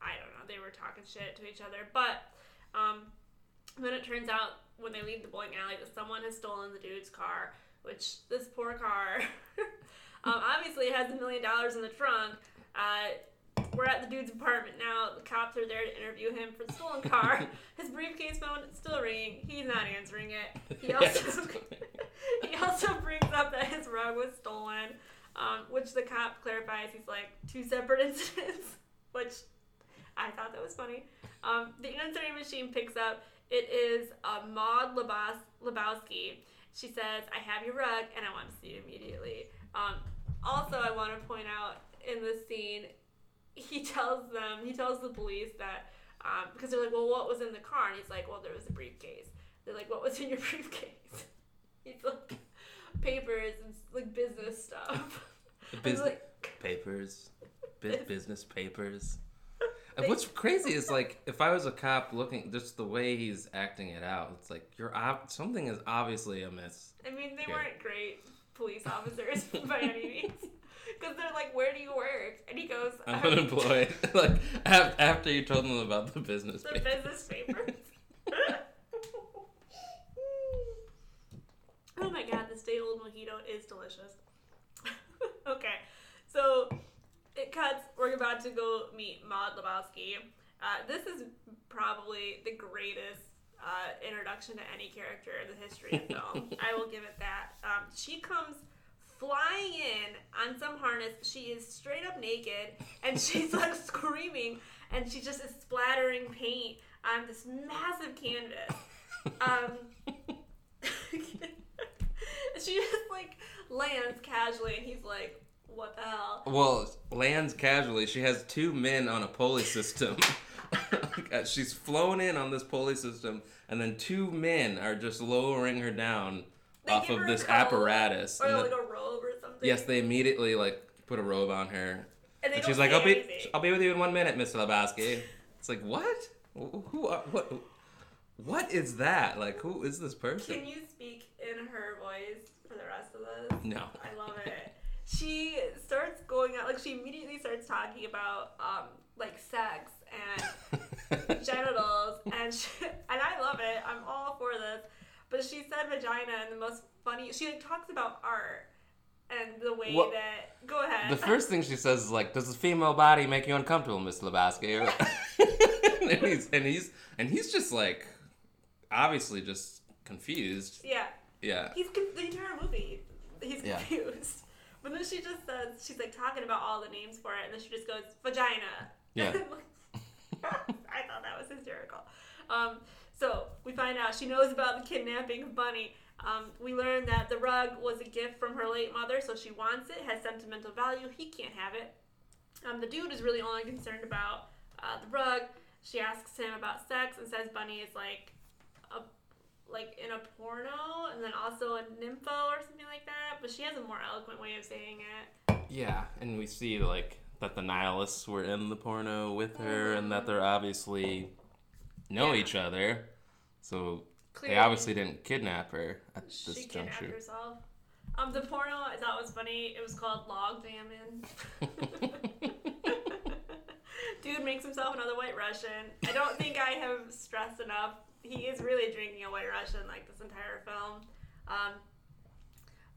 I don't know, they were talking shit to each other. But um, then it turns out when they leave the bowling alley that someone has stolen the dude's car, which this poor car, <laughs> um, obviously it has a million dollars in the trunk. Uh, we're at the dude's apartment now. The cops are there to interview him for the stolen car. <laughs> His briefcase phone is still ringing. He's not answering it. He <laughs> also <laughs> he also brings up that his rug was stolen, um, which the cop clarifies he's like two separate incidents, which I thought that was funny. Um, the answering machine picks up. It is uh, Maud Lebos- Lebowski. She says, "I have your rug, and I want to see you immediately." Um, also, I want to point out in this scene, he tells them, he tells the police that um, because they're like, "Well, what was in the car?" And he's like, "Well, there was a briefcase." They're like, "What was in your <laughs> briefcase?" He's like, "Papers and like business stuff." <laughs> Business like, papers, <laughs> bu- business papers. And what's crazy is like if I was a cop looking, just the way he's acting it out, it's like you're ob- something is obviously amiss. I mean, they weren't great police officers <laughs> by any means. <laughs> Because they're like, where do you work? And he goes, I'm "Um, unemployed. <laughs> like after you told them about the business The papers. business papers. oh my god, this day old mojito is delicious. okay, so it cuts. We're about to go meet Maud Lebowski. Uh, this is probably the greatest uh, introduction to any character in the history of film. <laughs> I will give it that. Um, she comes flying in on some harness. She is straight up naked and she's like <laughs> screaming and she just is splattering paint on this massive canvas. Um, <laughs> she just like lands casually and he's like, what the hell? Well, lands casually. She has two men on a pulley system. <laughs> She's flown in on this pulley system, and then two men are just lowering her down They off of this apparatus. Or And like then- a robe or something. yes, they immediately like put a robe on her, and, and she's like, "I'll be, anything. I'll be with you in one minute, Mr. Lebowski." It's like, what? Who? who are, what? What is that? Like, who is this person? Can you speak in her voice for the rest of this? No. I love it. She starts going out like she immediately starts talking about um like sex and genitals and sh and I love it. I'm all for this. But she said vagina and the most funny. She like talks about art and the way Well, that. Go ahead. The first thing she says is like, "Does the female body make you uncomfortable, Miss Lebowski?" <laughs> and he's and he's and he's just like, obviously just confused. yeah, Yeah. he's con- the entire movie. He's Yeah. confused. But then she just says she's like talking about all the names for it, and then she just goes vagina. Yeah. <laughs> <laughs> I thought that was hysterical. Um, so we find out she knows about the kidnapping of Bunny. Um, we learn that the rug was a gift from her late mother, so she wants it, has sentimental value. He can't have it. Um, the dude is really only concerned about uh, the rug. She asks him about sex and says Bunny is like a like in a porno and then also a nympho or something like that. But she has a more eloquent way of saying it. Yeah, and we see like that the nihilists were in the porno with her, and that they're obviously know Yeah. each other. So Clearly, they obviously didn't kidnap her at she this kidnapped juncture. herself. Um, the porno I thought was funny. It was called Log Jamming. <laughs> Dude makes himself another White Russian. I don't think I have stressed enough. He is really drinking a White Russian like this entire film. Um,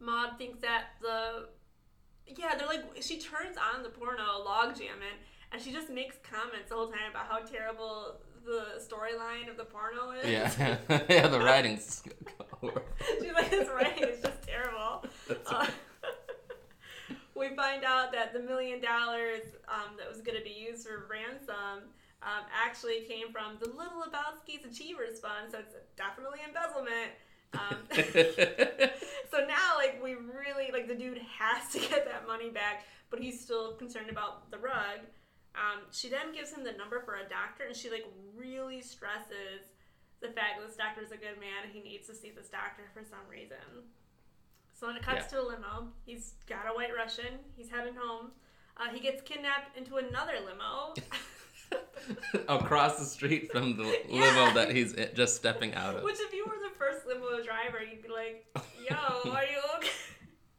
Maud thinks that the yeah they're like she turns on the porno log jamming and she just makes comments the whole time about how terrible the storyline of the porno is. yeah, <laughs> <laughs> yeah. The writing's. <laughs> She's like, this writing is just terrible. Uh, we find out that the million dollars um, that was going to be used for ransom um, actually came from the Little Lebowski's Achievers Fund, so it's definitely embezzlement. Um, <laughs> <laughs> so now, like, we really, like, the dude has to get that money back, but he's still concerned about the rug. Um, she then gives him the number for a doctor, and she, like, really stresses the fact that this doctor is a good man and he needs to see this doctor for some reason. So then it cuts to a limo. He's got a white Russian. He's heading home. Uh, he gets kidnapped into another limo. <laughs> Across the street from the Yeah. limo that he's just stepping out of. Which, if you were first limo driver, you'd be like, "Yo, are you okay?" <laughs>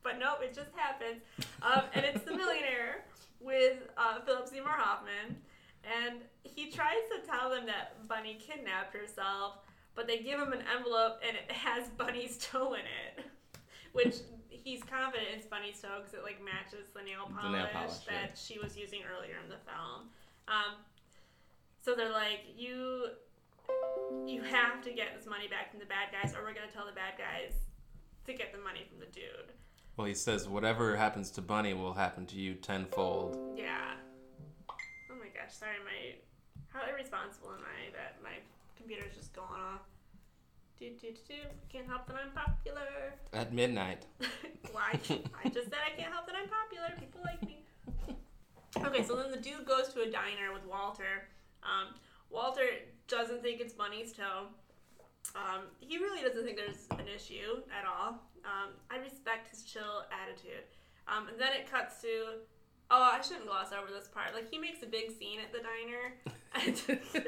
But nope, it just happens. Um, and it's the millionaire with uh, Philip Seymour Hoffman, and he tries to tell them that Bunny kidnapped herself, but they give him an envelope and it has <laughs> Bunny's toe in it, <laughs> which he's confident it's Bunny's toe because it like matches the nail The polish, nail polish, yeah. that she was using earlier in the film. Um, so they're like, you you have to get this money back from the bad guys, or we're gonna tell the bad guys to get the money from the dude. Well, he says whatever happens to Bunny will happen to you tenfold. Yeah. Oh my gosh, sorry, my how irresponsible am I that my computer's just going off. Do do do. Can't help that I'm popular. At midnight. <laughs> Why? I just said I can't help that I'm popular. People like me. <laughs> Okay, so then the dude goes to a diner with Walter. Um, Walter doesn't think it's Bunny's toe. Um, he really doesn't think there's an issue at all. Um, I respect his chill attitude. Um, and then it cuts to, oh, I shouldn't gloss over this part. Like he makes a big scene at the diner, and, <laughs>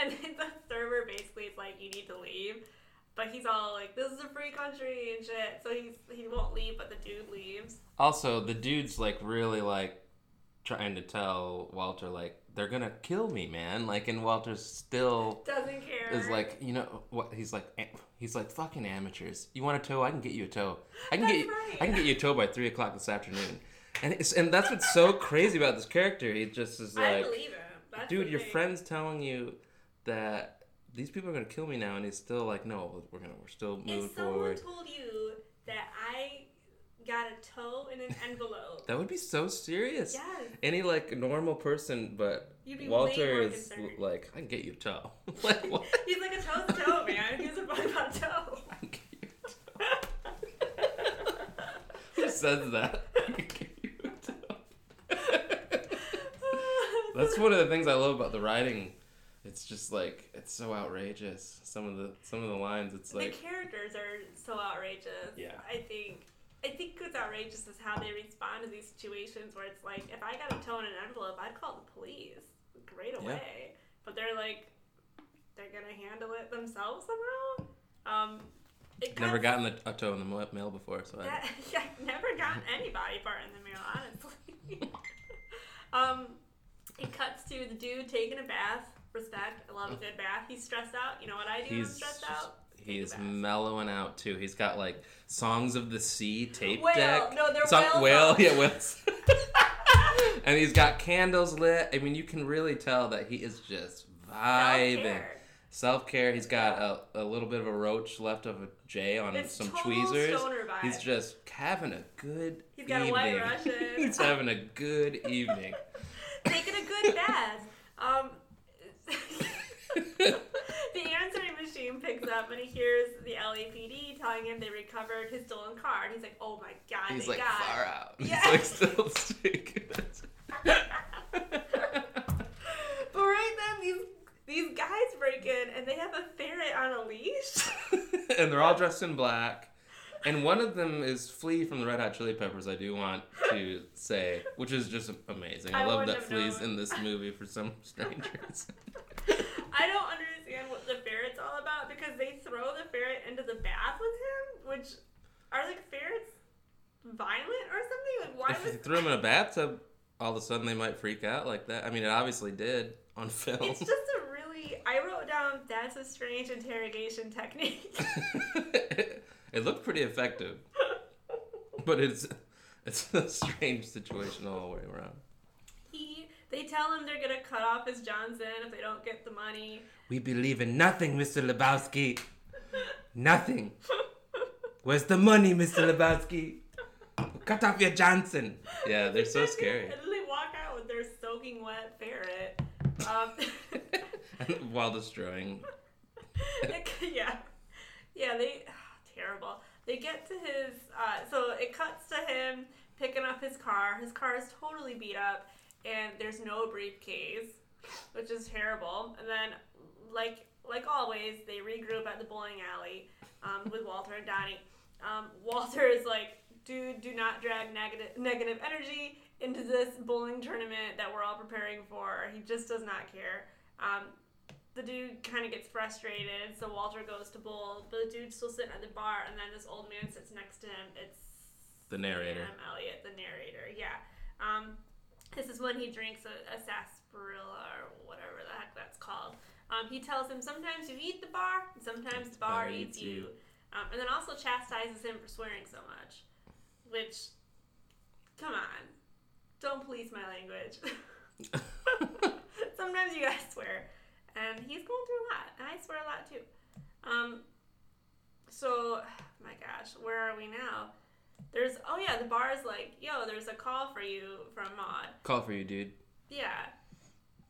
and then the server basically is like, "You need to leave," but he's all like, "This is a free country and shit," so he's he won't leave, but the dude leaves. Also, the dude's like really like trying to tell Walter like they're gonna kill me, man. Like, and Walter's still Doesn't care. is like, you know what? He's like, he's like fucking amateurs. You want a toe? I can get you a toe. I can That's get you, right. I can get you a toe by three o'clock this afternoon. And it's and that's what's so crazy about this character. He just is I like, believe him. Dude, your thing. friend's telling you that these people are gonna kill me now, and he's still like, no, we're gonna, we're still moving If someone forward. told you that got a toe in an envelope, That would be so serious. yes, Any like normal person, but You'd be way Walter is like, I can get you a toe. <laughs> like, what? <laughs> he's like a toe's a toe, man. He's a fuck about a toe. <laughs> I can get you a toe. Who says that? I can get you a toe. That's one of the things I love about the writing. It's just like it's so outrageous. Some of the some of the lines, it's like the characters are so outrageous. Yeah. I think. I think what's outrageous is how they respond to these situations where it's like, if I got a toe in an envelope, I'd call the police right away. But they're like, they're gonna handle it themselves somehow. Um, it never gotten a, a toe in the mail before, so I, That, yeah, I've <laughs> never gotten <laughs> any body part in the mail, honestly. <laughs> um, it cuts to the dude taking a bath. Respect. I love a good bath. He's stressed out. You know what I do when I'm stressed out? He's a bath. mellowing out too. He's got like songs of the sea tape Whale. deck. No, they're Song- whale whale, yeah, whales. <laughs> and he's got candles lit. I mean, you can really tell that he is just vibing. Self-care. He's got a, a little bit of a roach left of a J on It's some total tweezers. stoner vibe. He's just having a good He's got a evening. white <laughs> Russian. he's having a good evening. <laughs> Taking a good bath. Um, the answering picks up and he hears the LAPD telling him they recovered his stolen car. And he's like, oh my god, He's they like got far out. Yeah. He's like still sticking. <laughs> But right then, these these guys break in and they have a ferret on a leash. <laughs> and they're all dressed in black. And one of them is Flea from the Red Hot Chili Peppers, I do want to say, which is just amazing. I, I love that Flea's known. in this movie for some <laughs> strange reason. I don't understand what the ferret's all about because they throw the ferret into the bath with him, which are like ferrets violent or something? Like why? If you threw them in a bathtub, all of a sudden they might freak out like that. I mean, it obviously did on film. It's just a really. I wrote down that's a strange interrogation technique. <laughs> <laughs> it looked pretty effective, <laughs> but it's it's a strange situation all the way around. he, they tell him they're gonna cut off his Johnson if they don't get the money. We believe in nothing, Mr. Lebowski. <laughs> Nothing. Where's the money, Mr. Lebowski? Cut off your Johnson. Yeah, they're so <laughs> scary. and then they walk out with their soaking wet ferret. Um, While destroying. it- yeah, yeah, they terrible. They get to his, uh, so it cuts to him picking up his car. His car is totally beat up, and there's no briefcase, which is terrible. And then, like like always, they regroup at the bowling alley um, with Walter and Donnie. Um, Walter is like, dude, do not drag negative negative energy into this bowling tournament that we're all preparing for. He just does not care. Um, the dude kind of gets frustrated, so Walter goes to bowl, but the dude's still sitting at the bar, and then this old man sits next to him. It's The narrator. Sam Elliott, the narrator. Yeah. Um, this is when he drinks a, a sarsaparilla or whatever the heck that's called. Um, he tells him sometimes you eat the bar, and sometimes the bar eats you. Um, and then also chastises him for swearing so much. Which, come on, don't police my language. <laughs> <laughs> sometimes you gotta swear. And he's going through a lot, and I swear a lot too. Um, so, <sighs> my gosh, where are we now? There's, oh yeah, the bar is like, yo, there's a call for you from Maud. Call for you, dude. Yeah.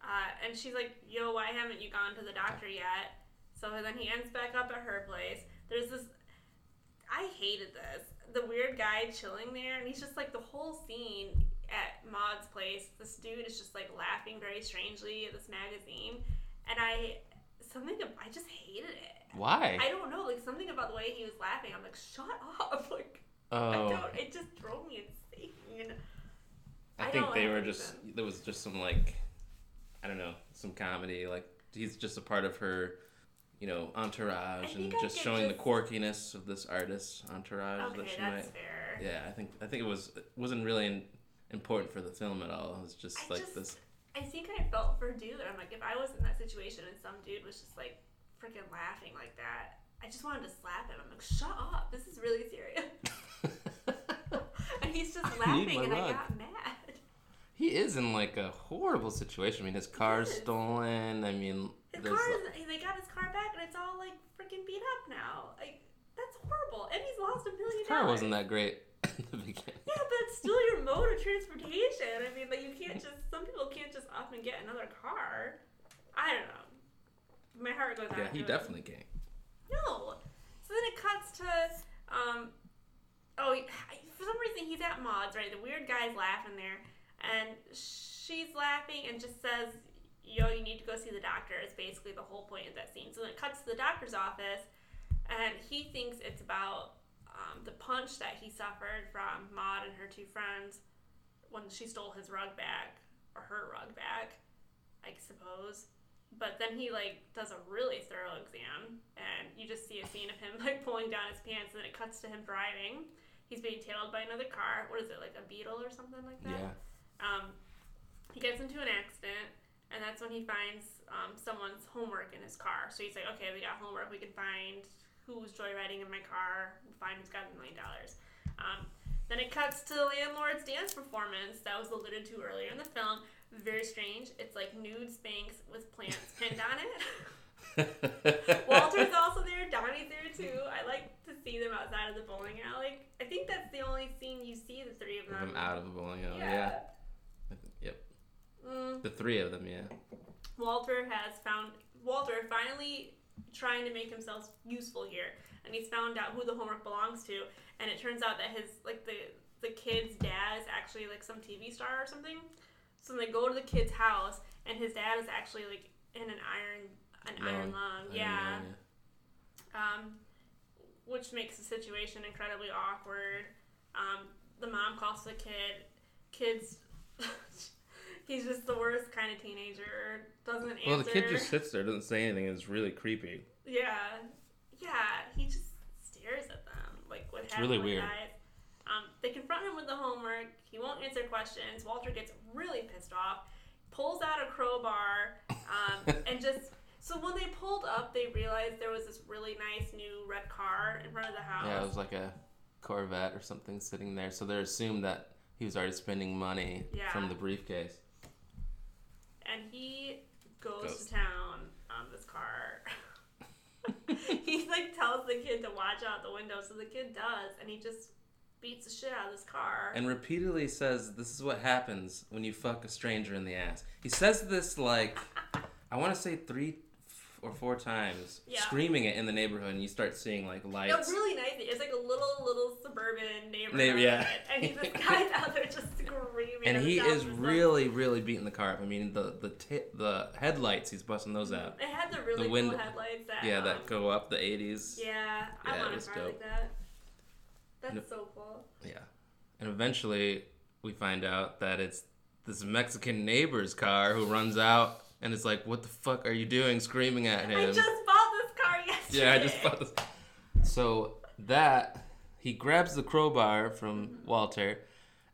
Uh, and she's like, yo, why haven't you gone to the doctor yet? So then he ends back up at her place. There's this. I hated this. The weird guy chilling there, and he's just like the whole scene at Maud's place. This dude is just like laughing very strangely at this magazine, and I something I just hated it. Why? I don't know, like something about the way he was laughing. I'm like, shut up! <laughs> Like I oh, don't. It just drove me insane. I I think they were just. reason. There was just some like, I don't know, some comedy. Like he's just a part of her, you know, entourage and I just showing the quirkiness of this artist's entourage Okay, that she that's might. fair. Yeah, I think I think it was it wasn't really in, important for the film at all. It was just I like just- this. I think I felt for dude. I'm like, if I was in that situation and some dude was just like freaking laughing like that, I just wanted to slap him. I'm like, shut up. This is really serious. <laughs> <laughs> and he's just I laughing, and I got mad. He is in like a horrible situation. I mean, his car's stolen. I mean, His there's car is, they got his car back, and it's all like freaking beat up now. Like, that's horrible. And he's lost a million the car dollars. wasn't that great in <laughs> the beginning. Yeah, <laughs> but it's still your mode of transportation. I mean, like you can't just. Some people can't just up and get another car. I don't know. My heart goes out. Yeah, he definitely can't. No. So then it cuts to, um, oh, for some reason he's at Maud's, right? The weird guy's laughing there, and she's laughing and just says, "Yo, you need to go see the doctor." Is basically the whole point of that scene. So then it cuts to the doctor's office, and he thinks it's about um, the punch that he suffered from Maud and her two friends when she stole his rug back or her rug back, I suppose. But then he like does a really thorough exam, and you just see a scene of him <laughs> like pulling down his pants, and then it cuts to him driving. He's being tailed by another car. What is it, like a beetle or something like that? Yeah. Um, he gets into an accident, and that's when he finds um, someone's homework in his car. So he's like, okay, we got homework. We can find who's joyriding in my car. Find who's got a million dollars. Um, then it cuts to the landlord's dance performance that was alluded to earlier in the film. Very strange. It's like nude Spanx with plants pinned on it. <laughs> Walter's also there. Donnie's there too. I like to see them outside of the bowling alley. I think that's the only scene you see the three of Of them. them out of the bowling alley. Yeah. Yeah. Yep. Mm. The three of them. Yeah. Walter has found Walter finally trying to make himself useful here, and he's found out who the homework belongs to, and it turns out that his like the the kid's dad is actually like some TV star or something. So they go to the kid's house, and his dad is actually like in an iron an iron lung, yeah. don't Um, which makes the situation incredibly awkward. Um, the mom calls the kid. Kids. <laughs> He's just the worst kind of teenager. Doesn't answer. Well, the kid just sits there, doesn't say anything. It's really creepy. Yeah, yeah. He just stares at them like what It's happened really weird. guys. Um, They confront him with the homework. He won't answer questions. Walter gets really pissed off, pulls out a crowbar, um, <laughs> and just. So when they pulled up, they realized there was this really nice new red car in front of the house. Yeah, it was like a Corvette or something sitting there. So they assumed that he was already spending money Yeah. from the briefcase. And he goes, Goes. to town on this car. <laughs> he like tells the kid to watch out the window, so the kid does, and he just beats the shit out of this car. And repeatedly says, This is what happens when you fuck a stranger in the ass. He says this like, I want to say three or four times, Yeah. screaming it in the neighborhood, and you start seeing like no, lights. really nice. It's like a little little suburban neighborhood. Neighbor- yeah. <laughs> And he's this guy's out there just screaming. and he is of his really, really beating the car up. I mean, the the ti the headlights, he's busting those out. It had the really The wind- cool headlights that. Yeah, um, that go up the 80s. Yeah, I Yeah, want a car dope. like that. That's No- so cool. Yeah. And eventually, we find out that it's this Mexican neighbor's car who runs out and is like, "What the fuck are you doing?" Screaming at him. I just bought this car yesterday. yeah, I just bought this. So that he grabs the crowbar from mm-hmm. Walter,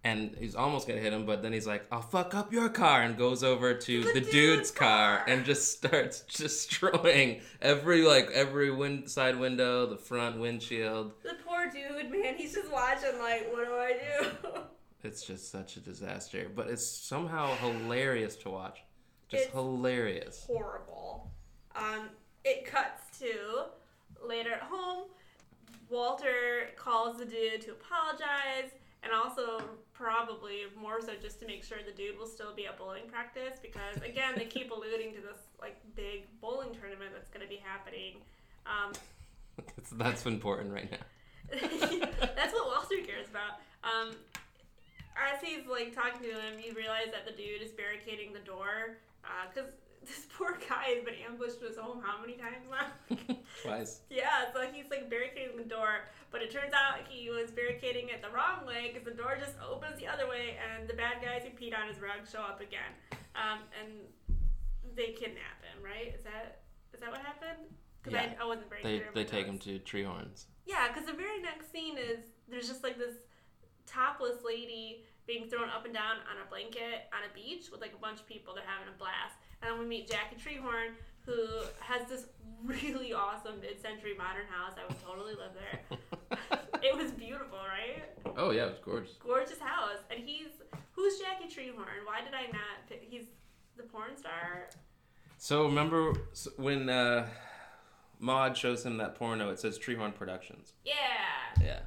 and he's almost gonna hit him, but then he's like, "I'll fuck up your car," and goes over to The the, dude's dude's car car. and just starts <laughs> destroying every like every wind side window, the front windshield. The poor dude, man, he's just watching like, what do I do? <laughs> It's just such a disaster, but it's somehow hilarious to watch. Just It's- hilarious. Horrible. Um, it cuts to later at home. Walter calls the dude to apologize, and also probably more so just to make sure the dude will still be at bowling practice because again they keep <laughs> alluding to this like big bowling tournament that's going to be happening. Um, That's, that's important right now. <laughs> That's what <laughs> Walter cares about. Um, as he's like talking to him, you realize that the dude is barricading the door because <laughs> this poor guy has been ambushed in his home how many times now? <laughs> Twice. yeah, so he's like barricading the door, but it turns out he was barricading it the wrong way because the door just opens the other way, and the bad guys who peed on his rug show up again, um, and they kidnap him. Right? Is that is that what happened? Because Yeah. I, I wasn't very They they take him to Treehorns. Yeah, because the very next scene is there's just like this topless lady being thrown up and down on a blanket on a beach with like a bunch of people. They're having a blast. And then we meet Jackie Treehorn, who has this <laughs> really awesome mid century modern house. I would totally live there. <laughs> it was beautiful, right? Oh yeah, it was gorgeous. Gorgeous house. And he's. Who's Jackie Treehorn? Why did I not pick. He's the porn star? So remember when uh, Maud shows him that porno? It says Treehorn Productions. Yeah. Yeah.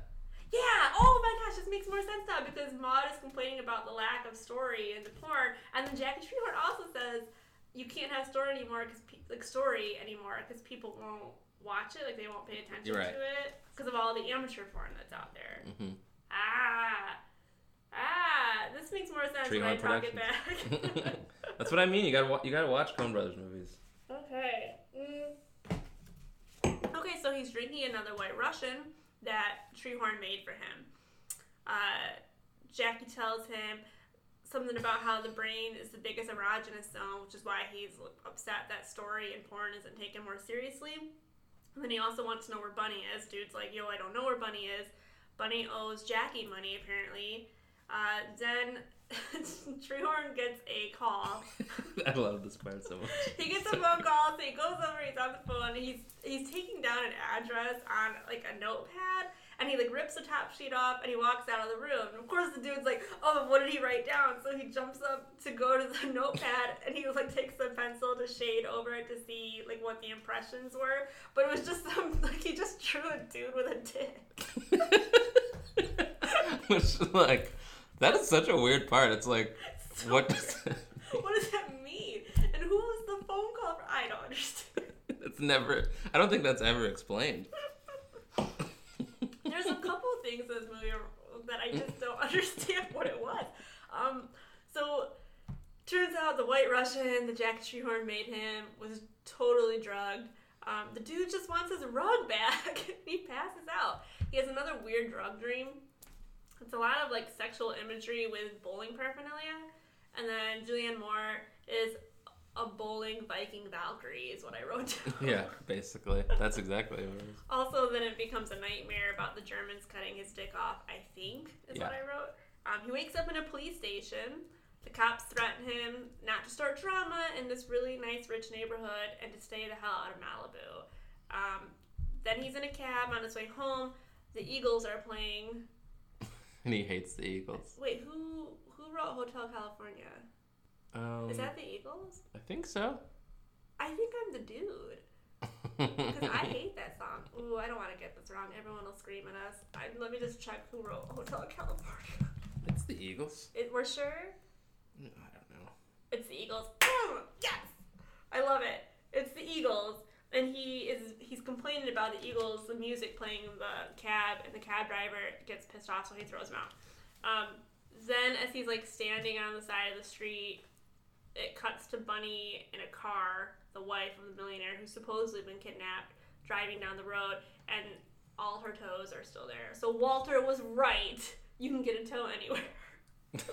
Yeah. Oh my gosh, this makes more sense now because Maud is complaining about the lack of story in the porn, and then Jackie Treehorn also says you can't have story anymore because pe- like story anymore because people won't watch it, like they won't pay attention right. to it because of all the amateur porn that's out there. hmm Ah. Ah, this makes more sense when I Treehorn talk it back. <laughs> That's what I mean. You gotta wa- you gotta watch Coen Brothers movies. Okay. Mm. Okay, so he's drinking another White Russian that Treehorn made for him. Uh, Jackie tells him something about how the brain is the biggest erogenous zone, which is why he's upset that story and porn isn't taken more seriously. And then he also wants to know where Bunny is. Dude's like, yo, I don't know where Bunny is. Bunny owes Jackie money, apparently. Uh, then <laughs> Treehorn gets a call <laughs> I love this part so much. he gets a phone call, so he goes over, he's on the phone, and he's he's taking down an address on like a notepad, and he like rips the top sheet off, and he walks out of the room. And of course, the dude's like, "Oh, what did he write down?" So he jumps up to go to the <laughs> notepad, and he like takes the pencil to shade over it to see like what the impressions were. But it was just some like he just drew a dude with a dick. Which like that is such a weird part. It's like <laughs> So what does <laughs> what does that mean? And who was the phone call for? I don't understand. <laughs> it's never I don't think that's ever explained. There's a couple things in this movie that I just don't understand what it was. Um, so turns out the White Russian, the Jack Treehorn made him, was totally drugged. Um, the dude just wants his rug back. he passes out. He has another weird drug dream. It's a lot of like sexual imagery with bowling paraphernalia. And then Julianne Moore is a bowling Viking Valkyrie is what I wrote down. <laughs> Yeah, basically. That's exactly what it is. Also, then it becomes a nightmare about the Germans cutting his dick off. I think is what I wrote. Um, he wakes up in a police station. The cops threaten him not to start drama in this really nice, rich neighborhood and to stay the hell out of Malibu. Um, then he's in a cab on his way home. The Eagles are playing. And he hates the Eagles. Wait, who who wrote Hotel California? Um, Is that the Eagles? I think so. I think I'm the dude. Because I hate that song. Ooh, I don't want to get this wrong. Everyone will scream at us. I, let me just check who wrote Hotel California. it's the Eagles. It, we're sure No, I don't know. it's the Eagles. Yes, I love it. It's the Eagles, and he is he's complaining about the Eagles, the music playing in the cab, and the cab driver gets pissed off, so he throws him out. Um, then, as he's like standing on the side of the street, it cuts to Bunny in a car, the wife of the millionaire who's supposedly been kidnapped, driving down the road, and all her toes are still there. So Walter was right. You can get a toe anywhere. <laughs>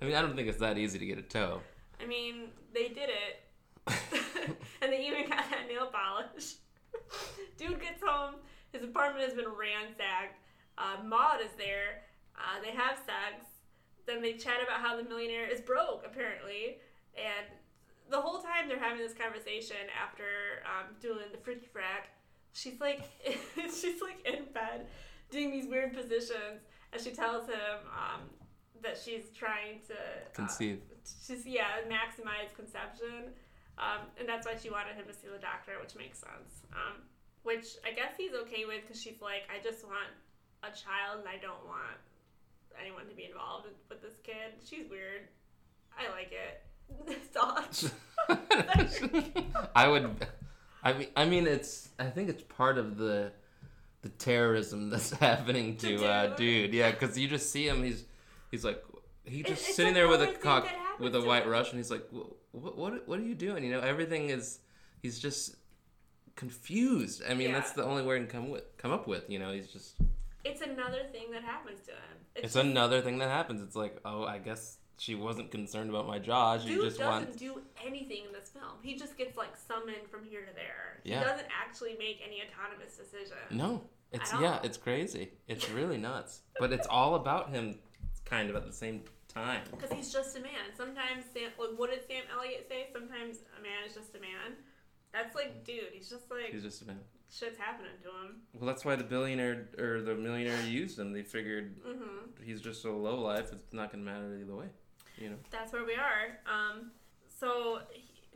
I mean, I don't think it's that easy to get a toe. I mean, they did it. <laughs> and they even got that nail polish. <laughs> Dude gets home. His apartment has been ransacked. Uh, Maud is there. Uh, they have sex. Then they chat about how the millionaire is broke, apparently. And the whole time they're having this conversation after um, doing the freaky frack, she's like, <laughs> she's like in bed doing these weird positions, and she tells him um, that she's trying to uh, Conceive. just yeah maximize conception um, and that's why she wanted him to see the doctor which makes sense um, which i guess he's okay with because she's like i just want a child and i don't want anyone to be involved with, this kid she's weird i like it <laughs> <laughs> I would. I mean, I mean, it's. I think it's part of the, the terrorism <laughs> that's happening To to uh, dude? Yeah, because you just see him. He's, he's like, he just it's sitting there with a cock with a white him. Russian. He's like, what, what, what are you doing? You know, everything is. He's just confused. I mean, Yeah. that's the only word can come with, come up with. You know, he's just. it's another thing that happens to him It's another thing that happens. It's like, oh, I guess she wasn't concerned about my jaw. She Dude just doesn't wants. do anything in this film. He just gets like summoned from here to there. Yeah. He doesn't actually make any autonomous decision. No, it's yeah, it's crazy. It's really nuts. But it's all about him, kind of at the same time. Because he's just a man. Sometimes Sam, like, what did Sam Elliott say? Sometimes a man is just a man. That's like, dude, he's just like He's just a man. shit's happening to him. Well, that's why the billionaire or the millionaire used him. They figured hmm he's just a low life. It's not gonna matter either way. You know. That's where we are. Um, so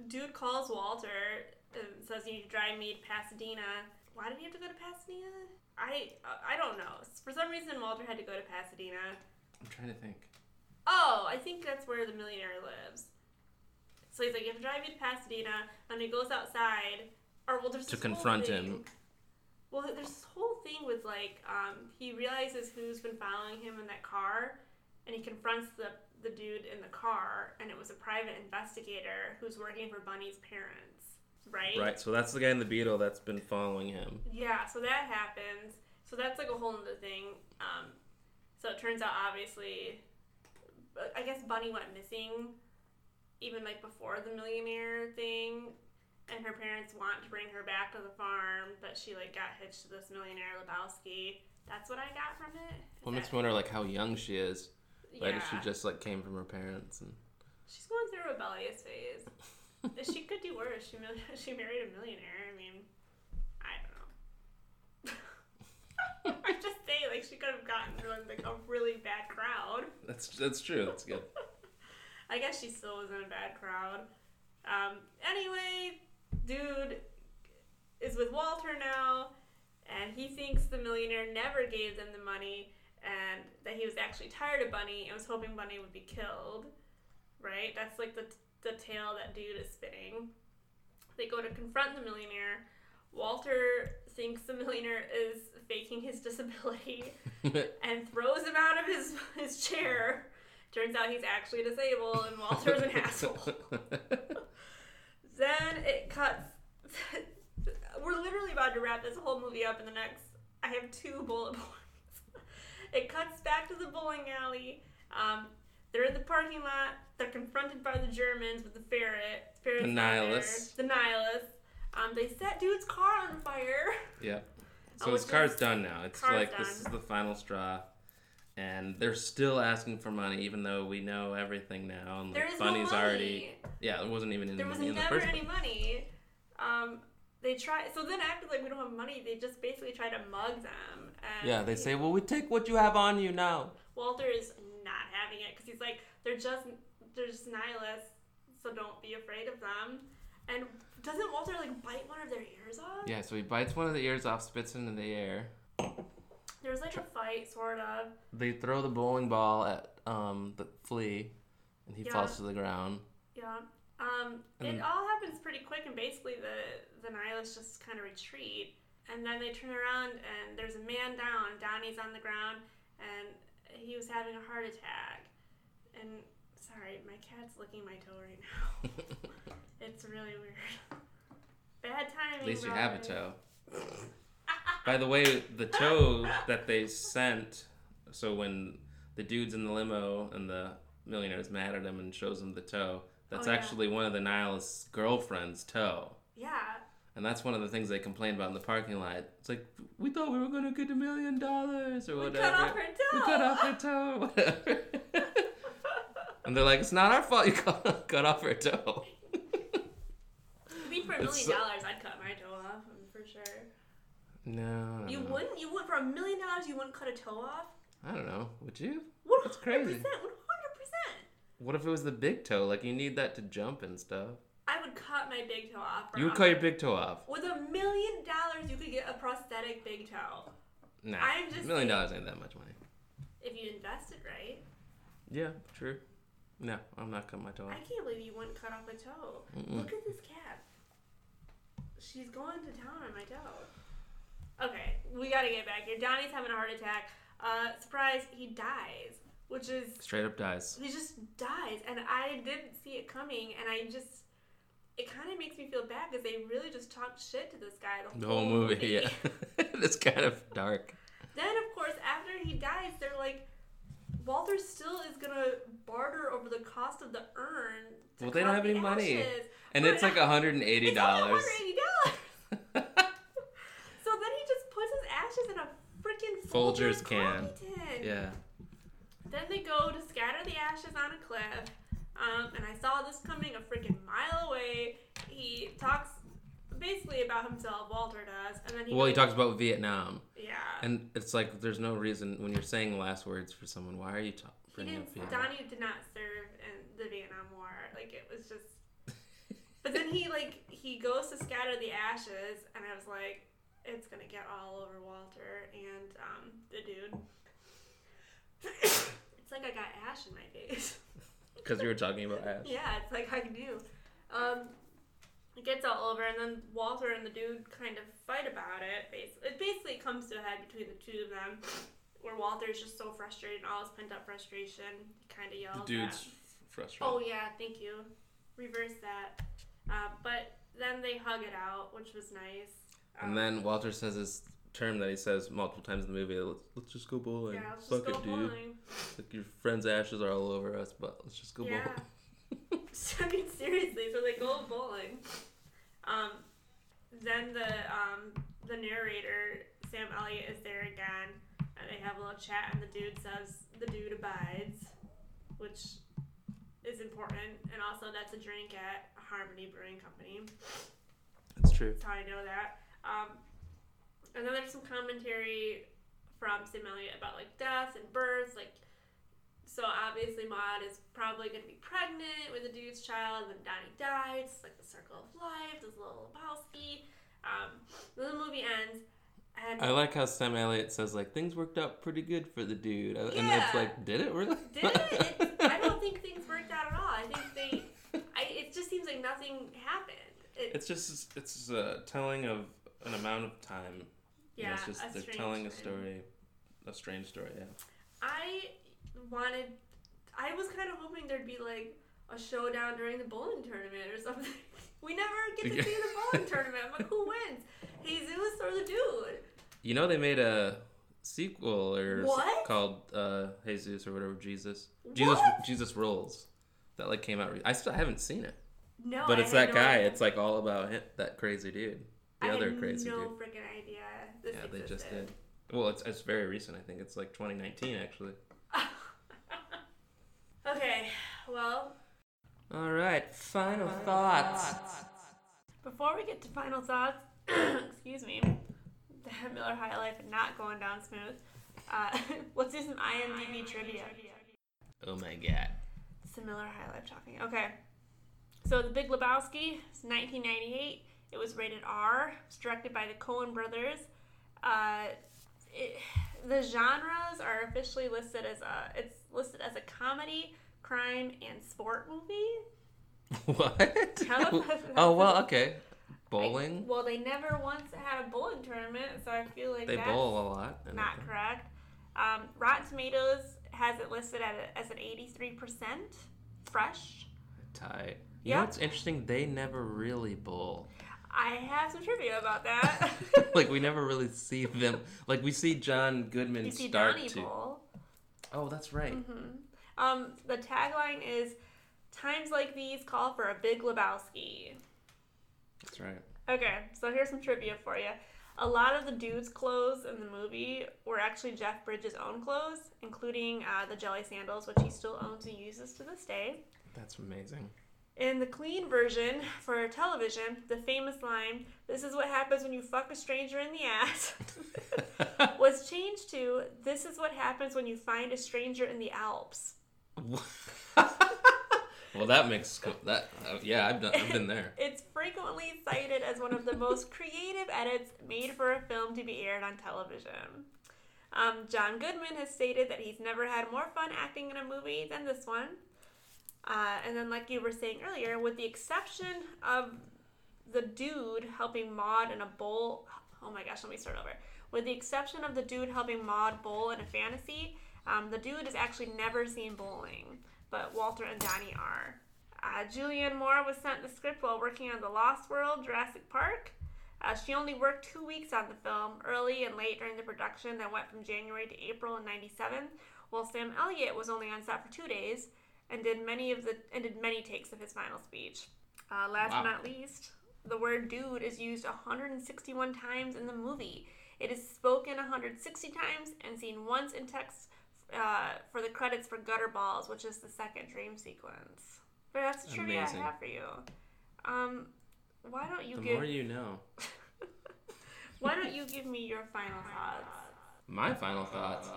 dude calls Walter and says you need to drive me to Pasadena. Why did he have to go to Pasadena? I I don't know. For some reason, Walter had to go to Pasadena. I'm trying to think. Oh, I think that's where the millionaire lives. So he's like, you have to drive me to Pasadena, and he goes outside, or well, there's To confront him. Well, there's this whole thing with like, um, he realizes who's been following him in that car, and he confronts the the dude in the car, and it was a private investigator who's working for Bunny's parents, right? Right. So that's the guy in the Beetle that's been following him. Yeah, so that happens. So that's like a whole other thing. Um, so it turns out, obviously, I guess Bunny went missing even like before the millionaire thing, and her parents want to bring her back to the farm, but she like got hitched to this millionaire Lebowski. That's what I got from it. Is What makes me wonder like how young she is. Right? yeah. If she just like came from her parents and. She's going through a rebellious phase. <laughs> she could do worse. She <laughs> she married a millionaire. I mean, I don't know. I'm just saying, like she could have gotten through like a really bad crowd. That's that's true. That's good. <laughs> I guess she still was in a bad crowd. Um, anyway, dude is with Walter now, and he thinks the millionaire never gave them the money, and that he was actually tired of Bunny and was hoping Bunny would be killed. Right? That's like the the tale that dude is spinning. They go to confront the millionaire. Walter thinks the millionaire is faking his disability <laughs> and throws him out of his his chair. Turns out he's actually disabled, and Walter's an asshole. Then it cuts. <laughs> We're literally about to wrap this whole movie up in the next. I have two bullet <laughs> points. It cuts back to the bowling alley. Um, They're in the parking lot. They're confronted by the Germans with the ferret. Ferret's The nihilists. The nihilists. Um, they set dude's car on fire. Yeah. <laughs> So Oh, his car's just- done now. It's car's like this is the final straw. And they're still asking for money, even though we know everything now. And There like is Bunny's no money. already. Yeah, there wasn't even any There was money in the never first any place. money. Um, they try. So then after like we don't have money, they just basically try to mug them. And Yeah, they say, well, we take what you have on you now. Walter is not having it because he's like they're just they're just nihilists, so don't be afraid of them. And doesn't Walter like bite one of their ears off? Yeah, so he bites one of the ears off, spits it into the air. There's like a fight, sort of. They throw the bowling ball at um, the flea, and he Yeah. falls to the ground. Yeah. Um, it And- all happens pretty quick, and basically the the nihilists just kind of retreat, and then they turn around and there's a man down. Donnie's on the ground, and he was having a heart attack. And sorry, my cat's licking my toe right now. <laughs> it's really weird. Bad timing. At least you have a toe. <laughs> By the way, the toe that they sent, so when the dude's in the limo and the millionaire's mad at him and shows him the toe, that's Oh, yeah. actually one of the nihilist's girlfriend's toe. Yeah. And that's one of the things they complained about in the parking lot. It's like, we thought we were going to get a million dollars or We whatever. cut off her toe. We cut off her toe <laughs> whatever. And they're like, it's not our fault you <laughs> cut, cut off her toe. I mean, for a million dollars, I'd cut my toe off for sure. No. You know. wouldn't? You would for a million dollars? You wouldn't cut a toe off? I don't know. Would you? That's crazy. percent. One hundred percent. What if it was the big toe? Like you need that to jump and stuff. I would cut my big toe off. You would cut your big toe off. With a million dollars, you could get a prosthetic big toe Nah, I'm just a million dollars ain't that much money. if you invested right. Yeah, true. No, I'm not cutting my toe off. I can't believe you wouldn't cut off a toe. Mm-mm. Look at this cat. She's going to town on my toe. Okay, we gotta get back here. Donnie's having a heart attack. Uh, surprise, he dies, which is Straight up dies. he just dies and i didn't see it coming and i just it kind of makes me feel bad because they really just talked shit to this guy the, The whole movie, yeah. <laughs> it's kind of dark. then of course after he dies they're like walter still is gonna barter over the cost of the urn to Well, they don't have the any money. And But it's like $180. <laughs> it's only $180 <laughs> so then he just puts his ashes in a freaking Folgers Folgers can. yeah. Then they go to scatter the ashes on a cliff. Um, and I saw this coming a freaking mile away. He talks basically about himself, Walter does, and then he Well, he talks about Vietnam. yeah. And it's like there's no reason when you're saying the last words for someone, why are you talking? he didn't. Donnie did not serve in the Vietnam War. Like it was just. But then he like he goes to scatter the ashes, and I was like, it's gonna get all over Walter and um, the dude. <coughs> it's like I got ash in my face. <laughs> Because you were talking about <laughs> Ash. Yeah, it's like I knew. Um, it gets all over, and then Walter and the dude kind of fight about it. Basically, it basically comes to a head between the two of them, where Walter's just so frustrated, and all his pent up frustration, kind of The yells. dude's at- frustrated. Oh yeah, thank you. Reverse that. Uh, but then they hug it out, which was nice. Um, And then Walter says his term that he says multiple times in the movie. Let's, let's just go bowling. yeah, let's Fuck just go it, dude. bowling. Like your friend's ashes are all over us, but let's just go Yeah. bowling. <laughs> I mean, seriously. So they go bowling. Um, then the um, the narrator Sam Elliott is there again, and they have a little chat, and the dude says the dude abides, which is important, and also that's a drink at Harmony Brewing Company. That's true. That's how I know that. Um, and then there's some commentary from Sam Elliott about like death and birth, like. So obviously Maud is probably gonna be pregnant with a dude's child, and then Donnie dies. It's like the circle of life. This little Lebowski. Um, then the movie ends, and I like how Sam Elliott says like things worked out pretty good for the dude, yeah. and it's like, did it really? did it? It's, <laughs> I don't think things worked out at all. I think they. I, it just seems like nothing happened. It, It's just it's a telling of an amount of time. You know, yeah, it's just a they're telling a story, a strange story. Yeah. I wanted. I was kind of hoping there'd be like a showdown during the bowling tournament or something. <laughs> We never get to see the bowling <laughs> tournament. I'm like, who wins? Jesus or the dude? You know they made a sequel or What? called uh, Jesus or whatever Jesus. Jesus What? Jesus Rolls. That like came out. Re- I still haven't seen it, No, but it's that no guy. idea. It's like all about him, that crazy dude, the I other crazy no dude. freaking idea. This Yeah, they just did. Well, it's it's very recent. I think it's like 2019 actually. Okay, well, All right, final thoughts. before we get to final thoughts, <coughs> excuse me, the Miller High Life not going down smooth. Uh, <laughs> let's do some IMDb trivia. Oh my god. Some Miller High Life talking. Okay. So The Big Lebowski is 1998. It was rated R. It's directed by the Coen brothers. Uh, it, the genres are officially listed as a. It's listed as a comedy, crime, and sport movie. <laughs> What? <laughs> Oh well, okay. I- Bowling. well, they never once had a bowling tournament, so I feel like They that's bowl a lot. not correct. Um, Rotten Tomatoes has it listed at a, as an 83% fresh. Tight. You know Yeah. what's interesting? They never really bowl. I have some trivia about that. <laughs> like we never really see them. Like we see John Goodman you see start Donnie to. Bowl. Oh, that's right. Um, the tagline is "Times like these call for a big Lebowski." That's right. Okay, so here's some trivia for you. A lot of the dude's clothes in the movie were actually Jeff Bridges' own clothes, including uh, the jelly sandals, which he still owns and uses to this day. That's amazing. In the clean version for television, the famous line, This is what happens when you fuck a stranger in the ass, <laughs> was changed to, This is what happens when you find a stranger in the Alps. Well, that makes that. Uh, yeah, I've done. I've been there. It's frequently cited as one of the most creative edits made for a film to be aired on television. Um, John Goodman has stated that he's never had more fun acting in a movie than this one. Uh, and then, like you were saying earlier, with the exception of the dude helping Maud in a bowl. Oh my gosh, let me start over. With the exception of the dude helping Maud bowl in a fantasy, um, the dude is actually never seen bowling, but Walter and Donnie are. Uh, Julianne Moore was sent the script while working on The Lost World, Jurassic Park. Uh, she only worked two weeks on the film, early and late during the production that went from January to April in '97, while Sam Elliott was only on set for two days and did many of the and did many takes of his final speech. Uh, last Wow. but not least, the word "dude" is used 161 times in the movie. It is spoken 160 times and seen once in text uh, for the credits for Gutter Balls, which is the second dream sequence. But that's the trivia Amazing. I have for you. Um, why don't you The give more you know. <laughs> Why don't you give me your final thoughts? My final thoughts.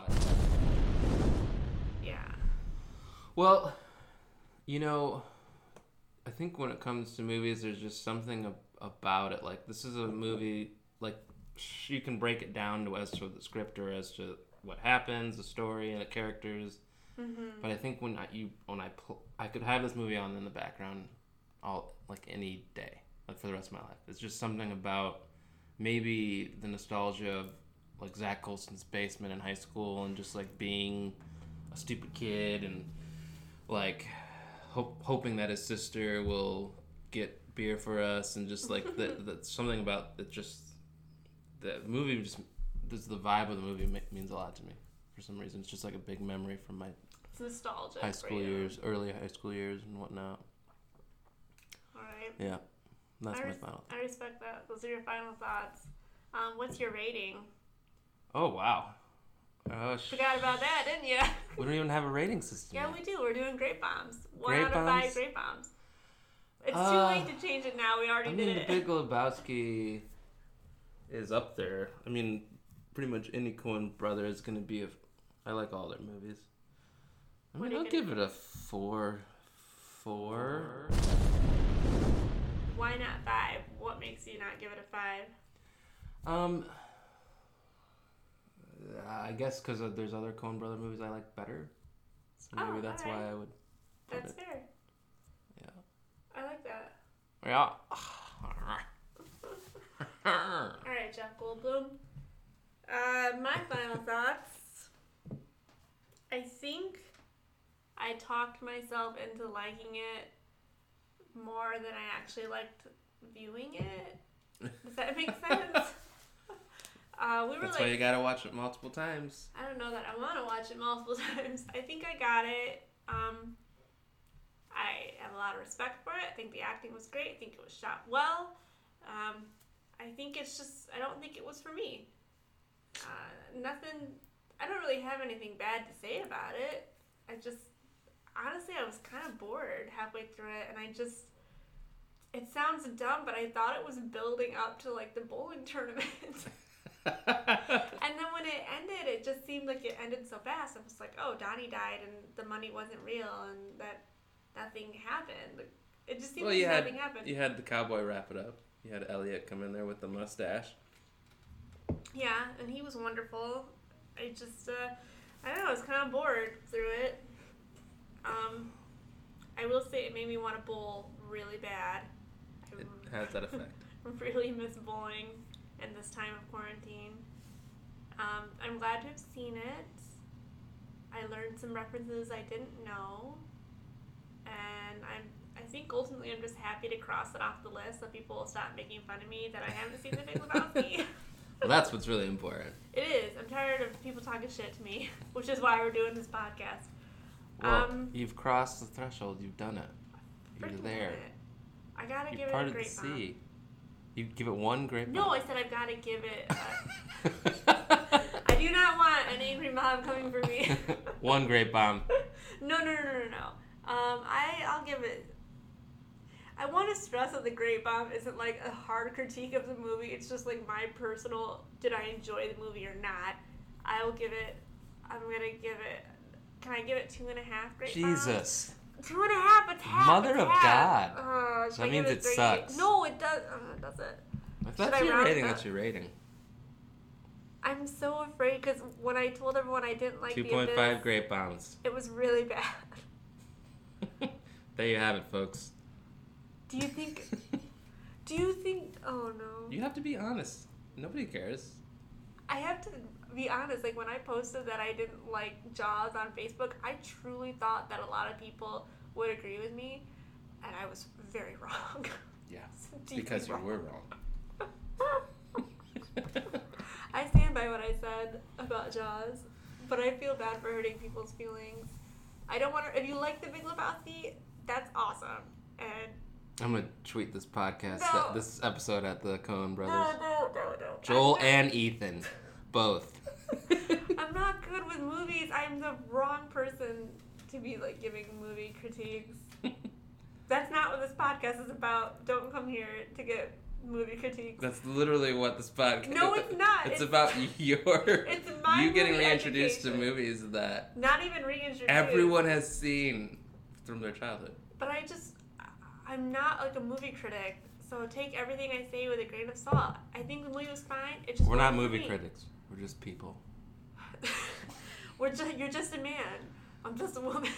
Yeah. Well, you know, I think when it comes to movies, there's just something ab- about it. Like this is a movie. Like sh- you can break it down to as to the script or as to what happens, the story, and the characters. Mm-hmm. But I think when I you when I pl- I could have this movie on in the background all like any day, like for the rest of my life. It's just something about maybe the nostalgia of like Zach Colston's basement in high school and just like being a stupid kid and like hope, hoping that his sister will get beer for us and just like that <laughs> that's something about it just the movie just this the vibe of the movie ma- means a lot to me for some reason it's just like a big memory from my It's nostalgic. high school years early high school years and whatnot All right. yeah that's I, my res- final I respect that. Those are your final thoughts. Um, what's your rating? oh wow uh, sh- Forgot about that, didn't you? <laughs> we don't even have a rating system yeah, yet. we do. We're doing grape bombs. One Grape out of bombs? five grape bombs. It's Uh, too late to change it now. We already I did mean, The it. Big Lebowski is up there. I mean, pretty much any Coen brother is going to be a. I like all their movies. I mean, I'll gonna- give it a four. Four. Why not five? What makes you not give it a five? Um, I guess because there's other Coen brother movies I like better. So maybe Oh, that's alright. why I would. That's it. fair. Yeah. I like that. Yeah. <laughs> <laughs> All right, Jeff Goldblum. Uh, my final thoughts. I think I talked myself into liking it more than I actually liked viewing it. Does that make <laughs> sense? <laughs> Uh, we were That's like, why you gotta watch it multiple times. I don't know that I want to watch it multiple <laughs> times. I think I got it. Um, I have a lot of respect for it. I think the acting was great. I think it was shot well. Um, I think it's just, I don't think it was for me. Uh, nothing, I don't really have anything bad to say about it. I just, honestly, I was kind of bored halfway through it, and I just, it sounds dumb, but I thought it was building up to like the bowling <laughs> tournament. <laughs> And then when it ended, it just seemed like it ended so fast. I was like, oh, Donnie died and the money wasn't real and that nothing happened. It just seemed well, like you had nothing happened. you had the cowboy wrap it up. You had Elliott come in there with the mustache. Yeah, and he was wonderful. I just, uh, I don't know, I was kind of bored through it. Um, I will say it made me want to bowl really bad. It <laughs> has that effect. really miss bowling in this time of quarantine. Um, I'm glad to have seen it. I learned some references I didn't know, and I'm. I think ultimately I'm just happy to cross it off the list so people will stop making fun of me that I haven't seen The <laughs> Big Lebowski. Well, that's what's really important. it is. I'm tired of people talking shit to me, <laughs> which is why we're doing this podcast. Well, Um, you've crossed the threshold. You've done it. You're there. it. I gotta You're give it a of the great bomb. sea. You give it one great. No, I said I've got to give it. A, <laughs> I do not want an angry mom coming for me. <laughs> one great bomb. no, no, no, no, no, no. Um, I I'll give it. I want to stress that the Great Bomb isn't like a hard critique of the movie. It's just like my personal. Did I enjoy the movie or not? I will give it. I'm gonna give it. Can I give it two and a half Great Bombs? Jesus. Two and a half. It's half. Mother it's of half. God. Uh, should That I means it it sucks. No, it does. Uh, it doesn't. If Should that's I your rating, it that's your rating. I'm so afraid because when I told everyone I didn't like Two the point Abyss, five great bombs. it was really <laughs> bad. <laughs> there you have it, folks. Do you think? do you think? Oh no. You have to be honest. Nobody cares. I have to be honest. Like when I posted that I didn't like Jaws on Facebook, I truly thought that a lot of people would agree with me, and I was very <laughs> wrong. Yeah. <laughs> Because you wrong. were wrong. <laughs> I stand by what I said about Jaws, but I feel bad for hurting people's feelings. I don't want to. If you like The Big Lebowski, that's awesome. And I'm gonna tweet this podcast, No. Uh, this episode at the Coen brothers. no, no, no. Joel not- and Ethan, both. <laughs> I'm not good with movies. I'm the wrong person to be like giving movie critiques. <laughs> That's not what this podcast is about. Don't come here to get movie critiques. That's literally what this podcast. No, it's <laughs> not. It's, It's- about your. It's my you getting reintroduced to movies that Not even reintroduced. everyone has seen from their childhood. But I just, I'm not like a movie critic. So take everything I say with a grain of salt. I think the movie was fine. It just We're not movie me. critics. We're just people. <laughs> We're just, you're just a man. I'm just a woman.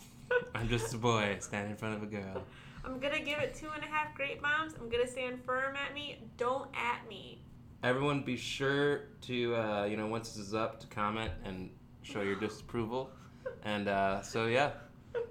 <laughs> I'm just a boy standing in front of a girl. I'm gonna give it two and a half great bombs. I'm gonna stand firm at me. Don't at me. Everyone, be sure to uh, you know once this is up to comment and show your disapproval. And uh, so yeah,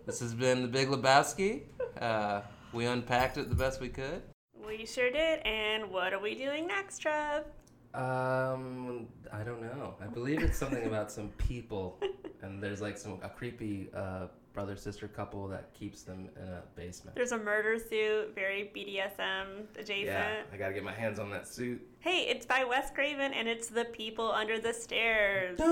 this has been the Big Lebowski. Uh, we unpacked it the best we could. We sure did. And what are we doing next, Trev? Um, I don't know. I believe it's something about some people, <laughs> and there's like some a creepy uh, brother sister couple that keeps them in a basement. There's a murder suit, very BDSM adjacent. Yeah, I gotta get my hands on that suit. Hey, it's by Wes Craven and it's The People Under the Stairs. <laughs>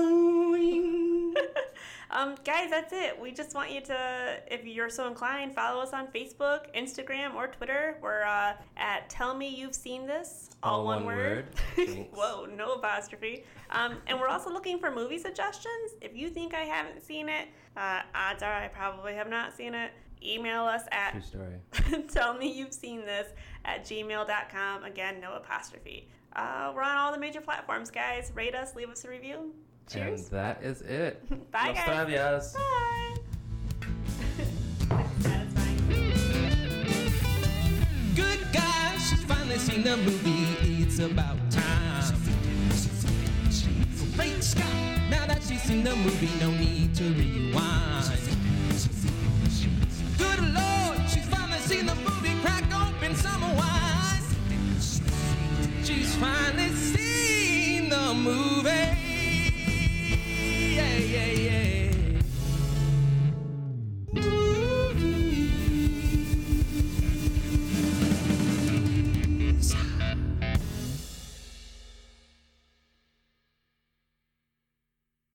um, guys, that's it. We just want you to, if you're so inclined, follow us on Facebook, Instagram, or Twitter. We're uh, at Tell Me You've Seen This, all, All one, one word. word. <laughs> Whoa, no apostrophe. Um, and we're also looking for movie suggestions. If you think I haven't seen it, uh, odds are I probably have not seen it. Email us at True story. <laughs> tell me you've seen this at gmail.com. Again, no apostrophe. Uh, we're on all the major platforms, guys. Rate us, leave us a review. Cheers. And that is it. <laughs> Bye, Los guys. Travias. Bye. <laughs> Good guys, she's finally seen the movie. It's about time. Great Scott! Now that she's seen the movie, no need to rewind. Good Lord, she's finally seen the movie, crack open some wine. She's finally seen the movie. Yeah, yeah, yeah.